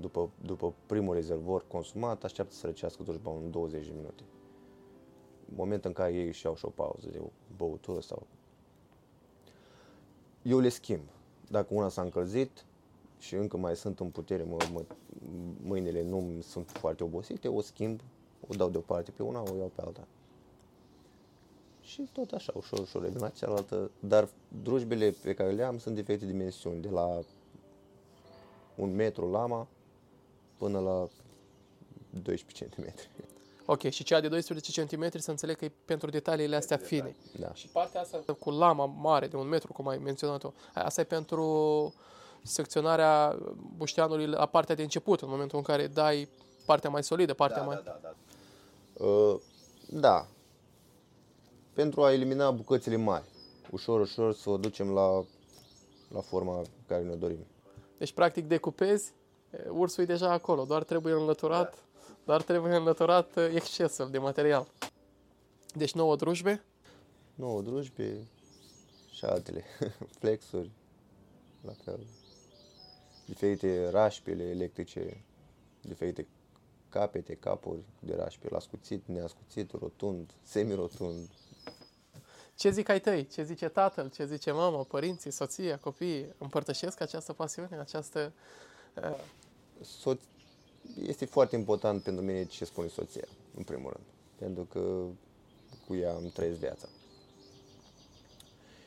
După, după primul rezervor consumat, așteaptă să răcească drujba în 20 de minute. Moment în care ei și au și o pauză de o băutură sau... Eu le schimb. Dacă una s-a încălzit și încă mai sunt în putere, mă, mă, mâinile nu sunt foarte obosite, o schimb, o dau deoparte pe una, o iau pe alta. Și tot așa, ușor, ușor, revin la cealaltă, dar drujbele pe care le am sunt diferite dimensiuni, de la un metru lama până la 12 cm. Ok, și cea de 12 cm să înțeleg că e pentru detaliile astea fine. Da. Și partea asta cu lama mare de un metru, cum ai menționat-o, asta e pentru secționarea bușteanului la partea de început, în momentul în care dai partea mai solidă, partea mai... da, da. Uh, da. Pentru a elimina bucățile mari. Ușor, ușor să o ducem la, la forma care ne dorim. Deci, practic, decupezi, e, ursul e deja acolo, doar trebuie înlăturat, doar trebuie înlăturat e, excesul de material. Deci, nouă drujbe, Nouă drujbe și altele. Flexuri, la fel. Diferite rașpile electrice, diferite capete, capuri de rașpe, ascuțit, neascuțit, rotund, semirotund. ce zic ai tăi? Ce zice tatăl? Ce zice mama, părinții, soția, copiii? Împărtășesc această pasiune, această... Soț... Este foarte important pentru mine ce spune soția, în primul rând. Pentru că cu ea îmi trăiesc viața.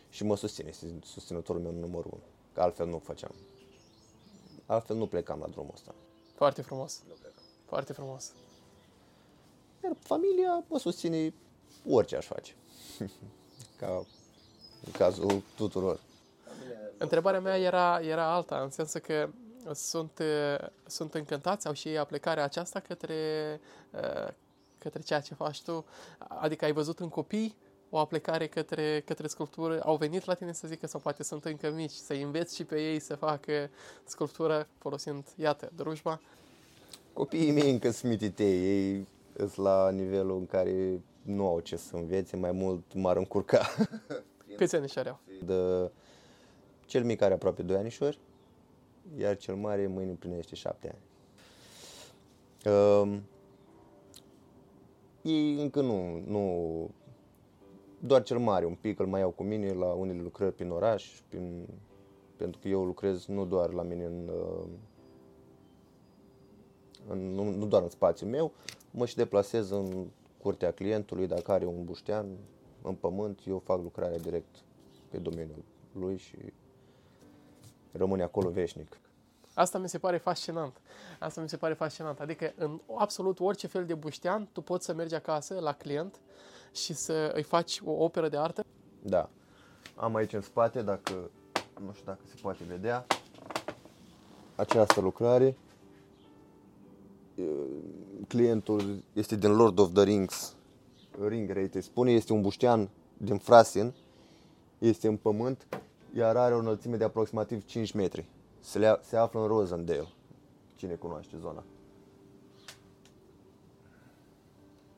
Și mă susține, este susținătorul meu numărul unu. Că altfel nu făceam. Altfel nu plecam la drumul ăsta. Foarte frumos, foarte frumos. Iar familia mă susține orice aș face. Ca în cazul tuturor. Întrebarea mea era, era alta, în sensul că sunt, uh, sunt încântați, au și ei aplicarea aceasta către, uh, către ceea ce faci tu. Adică ai văzut în copii o aplicare către, către sculptură, au venit la tine să zică, sau poate sunt încă mici, să înveți și pe ei să facă sculptură folosind, iată, drujba. Copiii mei încă sunt mititei, ei sunt la nivelul în care nu au ce să învețe, mai mult m-ar încurca. Câți anișori au? De cel mic are aproape 2 anișori, iar cel mare mâine împlinește 7 ani. Um, ei încă nu, nu, doar cel mare un pic îl mai iau cu mine la unele lucrări prin oraș, prin, pentru că eu lucrez nu doar la mine în, uh, în nu, nu doar în spațiul meu, mă și deplasez în curtea clientului, dacă are un buștean în pământ, eu fac lucrarea direct pe domeniul lui și rămâne acolo veșnic. Asta mi se pare fascinant. Asta mi se pare fascinant. Adică în absolut orice fel de buștean, tu poți să mergi acasă la client și să îi faci o operă de artă. Da. Am aici în spate, dacă nu știu dacă se poate vedea, această lucrare. E, Clientul este din Lord of the Rings, Ring Rate, spune, este un buștean din Frasin, este în pământ, iar are o înălțime de aproximativ 5 metri. Se, le, se află în Rosendale, cine cunoaște zona.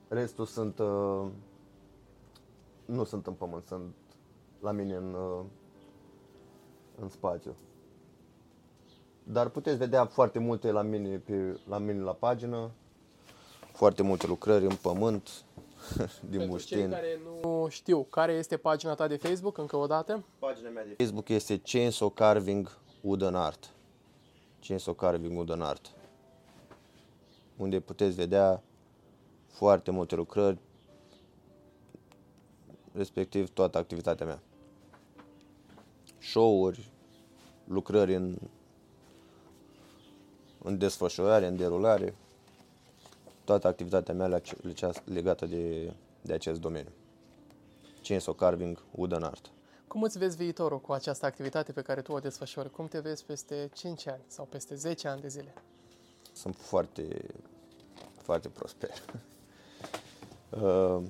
Restul sunt, uh, nu sunt în pământ, sunt la mine în, uh, în spațiu. Dar puteți vedea foarte multe la mine, pe, la mine la pagină, foarte multe lucrări în pământ, din Pentru muștin. cei care nu știu, care este pagina ta de Facebook, încă o dată? Pagina mea de Facebook este Chainsaw Carving Wooden Art. Chainsaw Carving Wooden Art. Unde puteți vedea foarte multe lucrări, respectiv toată activitatea mea. Show-uri, lucrări în, în desfășurare, în derulare, toată activitatea mea legată de, de acest domeniu. Chainsaw Carving Wooden Art. Cum îți vezi viitorul cu această activitate pe care tu o desfășori? Cum te vezi peste 5 ani sau peste 10 ani de zile? Sunt foarte, foarte prosper. Uh,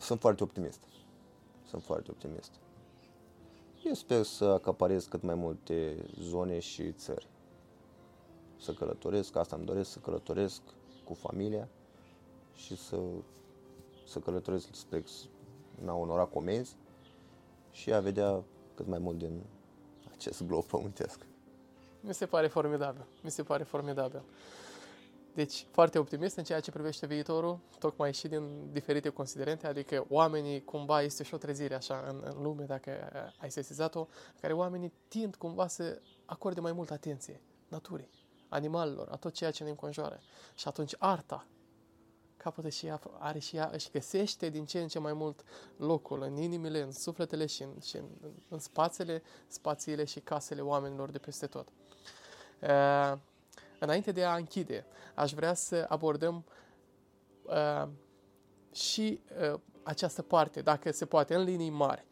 Sunt foarte optimist. Sunt foarte optimist. Eu sper să acaparez cât mai multe zone și țări. Să călătoresc, asta îmi doresc, să călătoresc cu familia și să, să călătoresc spre a onora comenzi și a vedea cât mai mult din acest glob pământesc. Mi se pare formidabil. Mi se pare formidabil. Deci, foarte optimist în ceea ce privește viitorul, tocmai și din diferite considerente, adică oamenii, cumva, este și o trezire așa în, în lume, dacă ai sesizat-o, în care oamenii tind cumva să acorde mai multă atenție naturii, animalelor, a tot ceea ce ne înconjoară. Și atunci arta capătă și ea, are și ea, își găsește din ce în ce mai mult locul în inimile, în sufletele și în, și în, în spațiile, spațiile și casele oamenilor de peste tot. Uh, înainte de a închide, aș vrea să abordăm uh, și uh, această parte, dacă se poate, în linii mari,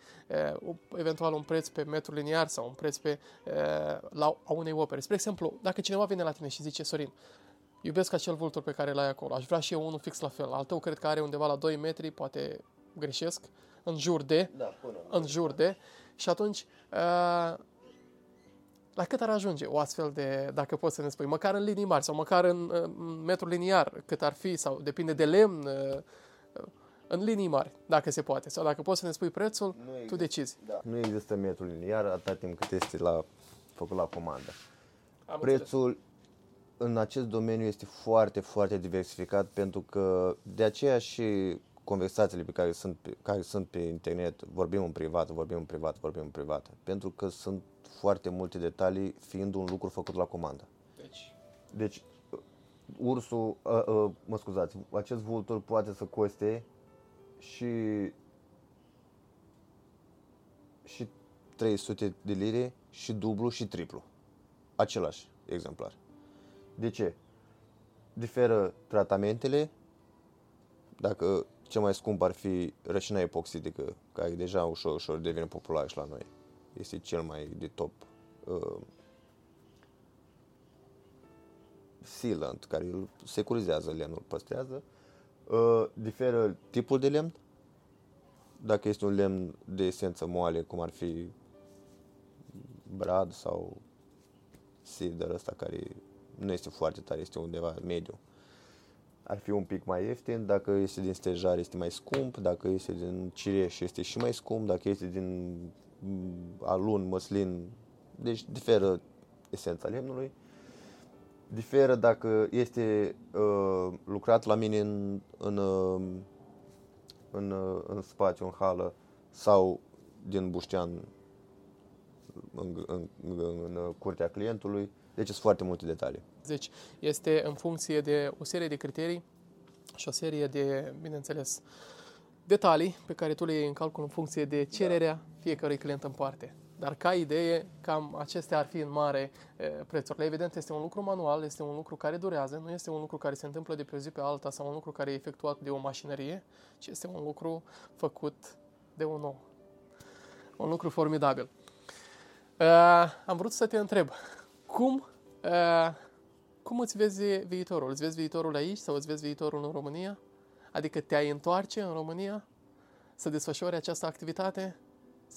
uh, eventual un preț pe metru liniar sau un preț pe, uh, la a unei opere. Spre exemplu, dacă cineva vine la tine și zice, Sorin, iubesc acel vultur pe care l-ai acolo, aș vrea și eu unul fix la fel, al tău cred că are undeva la 2 metri, poate greșesc, în jur de, Da, până în jur de, și atunci uh, la cât ar ajunge o astfel de, dacă poți să ne spui, măcar în linii mari sau măcar în, în metru liniar, cât ar fi, sau depinde de lemn, uh, în linii mari, dacă se poate. Sau dacă poți să ne spui prețul, Nu tu există. decizi. Da. Nu există metru liniar atâta timp cât este la, făcut la comandă. Am înțeles. Prețul în acest domeniu este foarte, foarte diversificat pentru că de aceea și conversațiile pe care sunt pe, care sunt pe internet, vorbim în privat, vorbim în privat, vorbim în privat, pentru că sunt foarte multe detalii fiind un lucru făcut la comandă. Deci, Deci, ursul, uh, uh, mă scuzați, acest vultur poate să coste și și 300 de lire și dublu și triplu. Același exemplar. De ce? Diferă tratamentele. Dacă cel mai scump ar fi rășina epoxidică, care deja ușor, ușor devine popular și la noi. Este cel mai de top uh, sealant, care îl securizează lemnul, păstrează. Uh, diferă tipul de lemn. Dacă este un lemn de esență moale, cum ar fi brad sau cedar ăsta care nu este foarte tare, este undeva mediu. Ar fi un pic mai ieftin, dacă este din stejar este mai scump, dacă este din cireș este și mai scump, dacă este din mm, alun, măslin, deci diferă esența lemnului. Diferă dacă este uh, lucrat la mine în, în, uh, în, uh, în spațiu, în hală sau din buștean în, în, în, în curtea clientului. Deci sunt foarte multe detalii. deci este în funcție de o serie de criterii și o serie de, bineînțeles, detalii pe care tu le iei în calcul în funcție de cererea fiecărui client în parte. Dar ca idee, cam acestea ar fi în mare e, prețurile. Evident, este un lucru manual, este un lucru care durează, nu este un lucru care se întâmplă de pe o zi pe alta sau un lucru care e efectuat de o mașinărie, ci este un lucru făcut de un om. Un lucru formidabil. Uh, am vrut să te întreb, cum, uh, cum îți vezi viitorul? Îți vezi viitorul aici sau îți vezi viitorul în România? Adică te-ai întoarce în România să desfășori această activitate?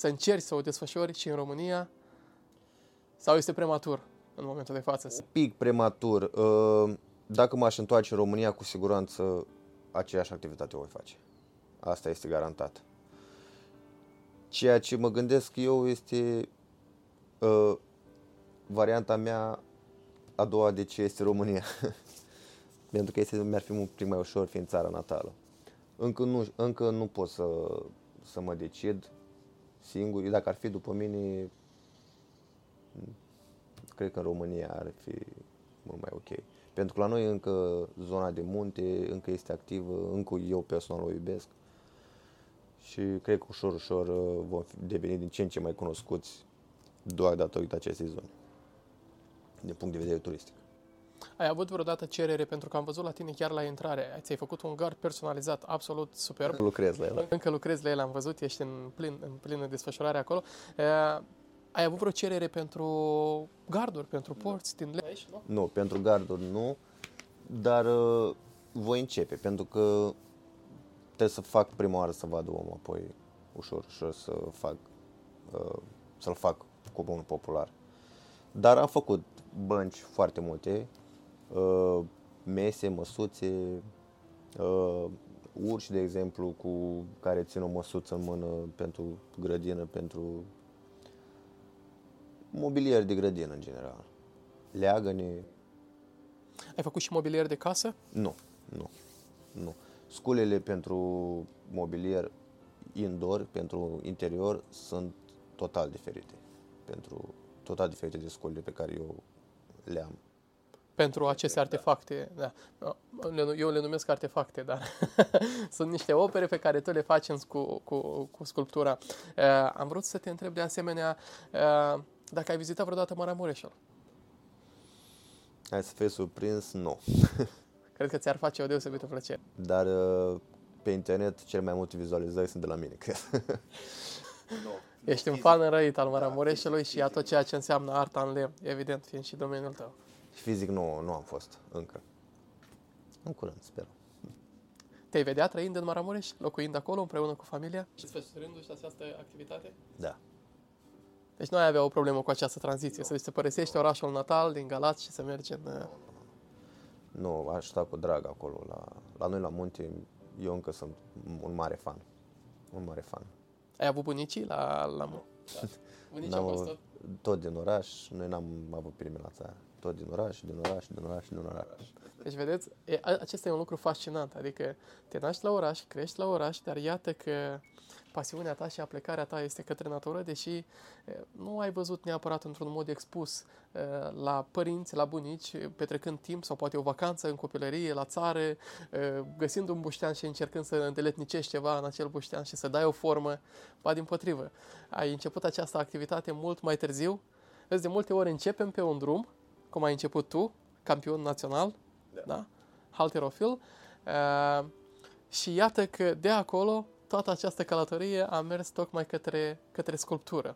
Să încerci să o desfășori și în România? Sau este prematur în momentul de față? Un pic prematur. Uh, Dacă m-aș întoarce în România, cu siguranță aceeași activitate o voi face. Asta este garantat. Ceea ce mă gândesc eu este uh, varianta mea a doua de ce este România. Pentru că este, mi-ar fi un pic mai ușor fiind țara natală. Încă nu, încă nu pot să, să mă decid singur. Dacă ar fi după mine, cred că în România ar fi mult mai ok. Pentru că la noi încă zona de munte încă este activă, încă eu personal o iubesc și cred că ușor, ușor uh, vom deveni din ce în ce mai cunoscuți doar datorită acestei zone, din punct de vedere turistic. Ai avut vreodată cerere, pentru că am văzut la tine chiar la intrare, ți-ai făcut un gard personalizat absolut superb. Lucrez la el. Încă lucrezi la el, am văzut, ești în, plin, în plină desfășurare acolo. E, ai avut vreo cerere pentru garduri, pentru porți din aici, nu? Nu, pentru garduri nu, dar uh, voi începe, pentru că trebuie să fac prima oară să vadă omul, apoi ușor, ușor să fac, uh, să-l fac cu unul popular. Dar am făcut bănci foarte multe, uh, mese, măsuțe, uh, urși, de exemplu, cu care țin o măsuță în mână pentru grădină, pentru mobilier de grădină în general. Leagăne. Ai făcut și mobilier de casă? Nu, nu, nu. Sculele pentru mobilier indoor, pentru interior, sunt total diferite. Pentru total diferite de sculele pe care eu le am. Pentru aceste artefacte, da. Eu le numesc artefacte, dar sunt niște opere pe care tu le faci cu, cu, cu sculptura. Uh, am vrut să te întreb de asemenea uh, dacă ai vizitat vreodată Maramureșul. Hai să fii surprins, nu. Cred că ți-ar face o deosebită plăcere. Dar uh, pe internet cel mai multe vizualizări sunt de la mine, cred. no. Ești un fan înrăit al Maramureșului și a tot ceea ce înseamnă arta în lemn, evident, fiind și domeniul tău. Fizic nu, nu am fost încă. În curând, sper. Te-ai vedea trăind în Maramureș, locuind acolo împreună cu familia și desfășurându-și această activitate? Da. Deci nu ai avea o problemă cu această tranziție, să te părăsești orașul natal din Galați și să mergi în... Uh, nu, aș sta cu drag acolo. La, la noi, la munte, eu încă sunt un mare fan. Un mare fan. Ai avut bunicii la, la da. Bunicii au fost tot? tot din oraș. Noi n-am avut prime la țară. Tot din oraș, din oraș, din oraș, din oraș. Deci, vedeți, e, acesta e un lucru fascinant. Adică te naști la oraș, crești la oraș, dar iată că pasiunea ta și aplecarea ta este către natură, deși nu ai văzut neapărat într-un mod expus la părinți, la bunici, petrecând timp sau poate o vacanță în copilărie, la țară, găsind un buștean și încercând să îndeletnicești ceva în acel buștean și să dai o formă, ba din potrivă. Ai început această activitate mult mai târziu, Vezi, de multe ori începem pe un drum, cum ai început tu, campion național, da? da? halterofil, uh, și iată că de acolo toată această călătorie a mers tocmai către, către sculptură.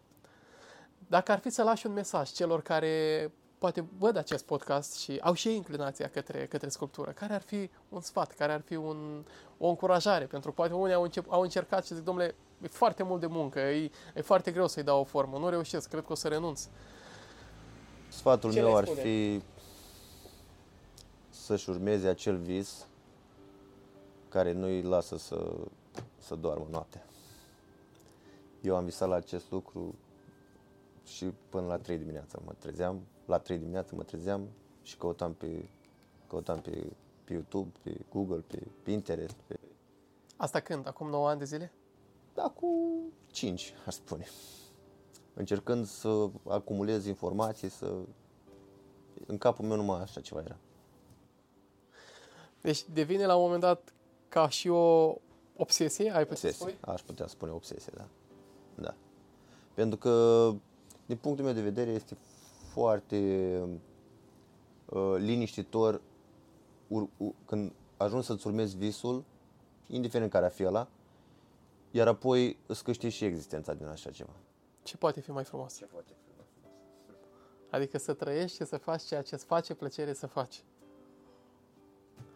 Dacă ar fi să lași un mesaj celor care poate văd acest podcast și au și ei inclinația către, către sculptură, care ar fi un sfat, care ar fi un, o încurajare? Pentru că poate unii au, încep, au încercat și zic, domnule, e foarte mult de muncă, e, e foarte greu să-i dau o formă, nu reușesc, cred că o să renunț. Sfatul Ce meu ar fi să-și urmeze acel vis care nu îi lasă să să doarmă noaptea. Eu am visat la acest lucru și până la 3 dimineața mă trezeam, la 3 dimineața mă trezeam și căutam pe, căutam pe, pe YouTube, pe Google, pe Pinterest. Pe... Asta când? Acum 9 ani de zile? Da, cu 5, aș spune. Încercând să acumulez informații, să... În capul meu numai așa ceva era. Deci devine la un moment dat ca și o, Obsesie, ai putea obsesie. spune? Aș putea spune obsesie, da. Da. Pentru că, din punctul meu de vedere, este foarte uh, liniștitor ur, ur, când ajungi să-ți urmezi visul, indiferent care ar fi ăla, iar apoi îți câștigi și existența din așa ceva. Ce poate fi mai frumos? Ce poate fi mai frumos? Adică să trăiești și să faci ceea ce îți face plăcere să faci.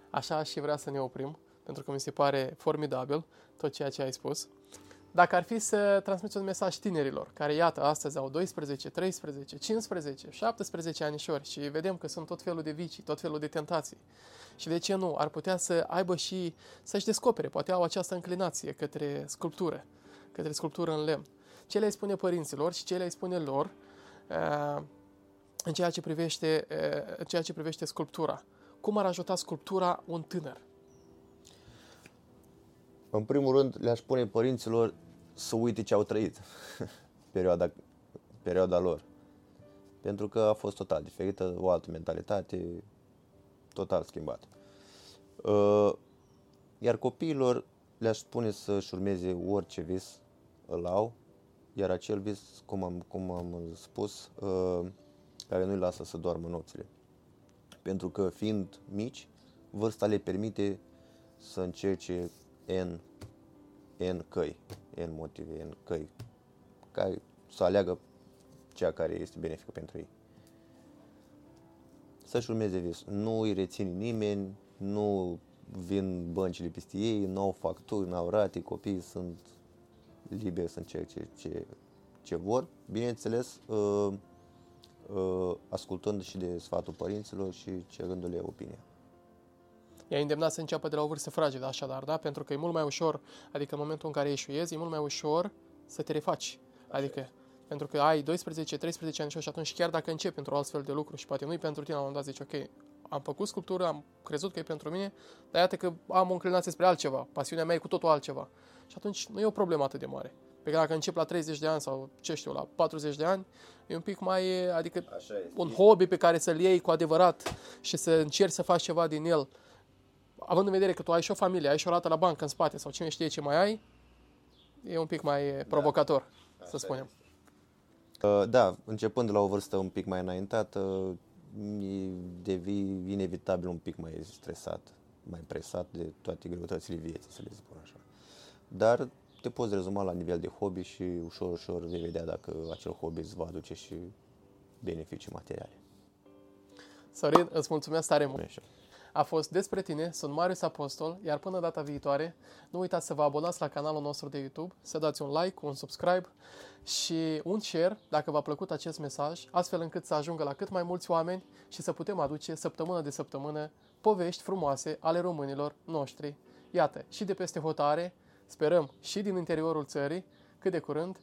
Așa și vrea să ne oprim pentru că mi se pare formidabil tot ceea ce ai spus. Dacă ar fi să transmiți un mesaj tinerilor, care, iată, astăzi au 12, 13, 15, 17 anișori și vedem că sunt tot felul de vicii, tot felul de tentații. Și de ce nu? Ar putea să aibă și, să-și descopere, poate au această înclinație către sculptură, către sculptură în lemn. Ce le spune părinților și ce le spune lor uh, în ceea ce privește, uh, în ceea ce privește sculptura? Cum ar ajuta sculptura un tânăr? În primul rând, le-aș spune părinților să uite ce au trăit perioada, perioada lor. Pentru că a fost total diferită, o altă mentalitate, total schimbată. Uh, iar copiilor le-aș spune să-și urmeze orice vis îl au, iar acel vis, cum am, cum am spus, uh, care nu-i lasă să doarmă nopțile. Pentru că fiind mici, vârsta le permite să încerce N, N căi, N motive, N căi, ca să aleagă cea care este benefică pentru ei. Să-și urmeze visul. Nu îi reține nimeni, nu vin băncile peste ei, nu au facturi, nu au rate, copiii sunt liberi să încerce ce, ce vor. Bineînțeles, uh, uh, ascultând și de sfatul părinților și cerându-le opinia. I-a îndemnat să înceapă de la o vârstă fragedă, așadar, da? Pentru că e mult mai ușor, adică în momentul în care eșuiezi, e mult mai ușor să te refaci. Adică, pentru că ai 12, 13 ani și atunci chiar dacă începi pentru astfel de lucru și poate nu-i pentru tine, la un moment dat zici, ok, am făcut sculptură, am crezut că e pentru mine, dar iată că am o înclinație spre altceva, pasiunea mea e cu totul altceva. Și atunci nu e o problemă atât de mare. Pe dacă încep la 30 de ani sau, ce știu, la 40 de ani, e un pic mai, adică un hobby pe care să-l iei cu adevărat și să încerci să faci ceva din el având în vedere că tu ai și o familie, ai și o rată la bancă în spate sau cine știe ce mai ai, e un pic mai da. provocator, da. să spunem. Uh, da, începând de la o vârstă un pic mai înaintată, devii inevitabil un pic mai stresat, mai presat de toate greutățile vieții, să le spun așa. Dar te poți rezuma la nivel de hobby și ușor, ușor vei vedea dacă acel hobby îți va aduce și beneficii materiale. Sorin, îți mulțumesc tare mult! A fost despre tine, sunt Marius Apostol, iar până data viitoare, nu uitați să vă abonați la canalul nostru de YouTube, să dați un like, un subscribe și un share dacă v-a plăcut acest mesaj, astfel încât să ajungă la cât mai mulți oameni și să putem aduce săptămână de săptămână povești frumoase ale românilor noștri. Iată, și de peste hotare, sperăm și din interiorul țării, cât de curând,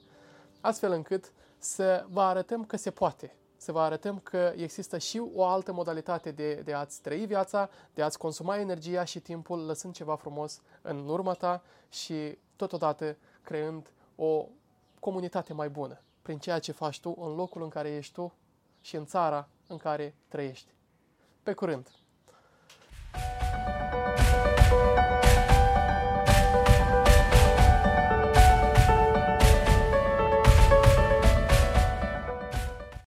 astfel încât să vă arătăm că se poate să vă arătăm că există și o altă modalitate de, de a-ți trăi viața, de a-ți consuma energia și timpul lăsând ceva frumos în urma ta și totodată creând o comunitate mai bună prin ceea ce faci tu în locul în care ești tu și în țara în care trăiești. Pe curând!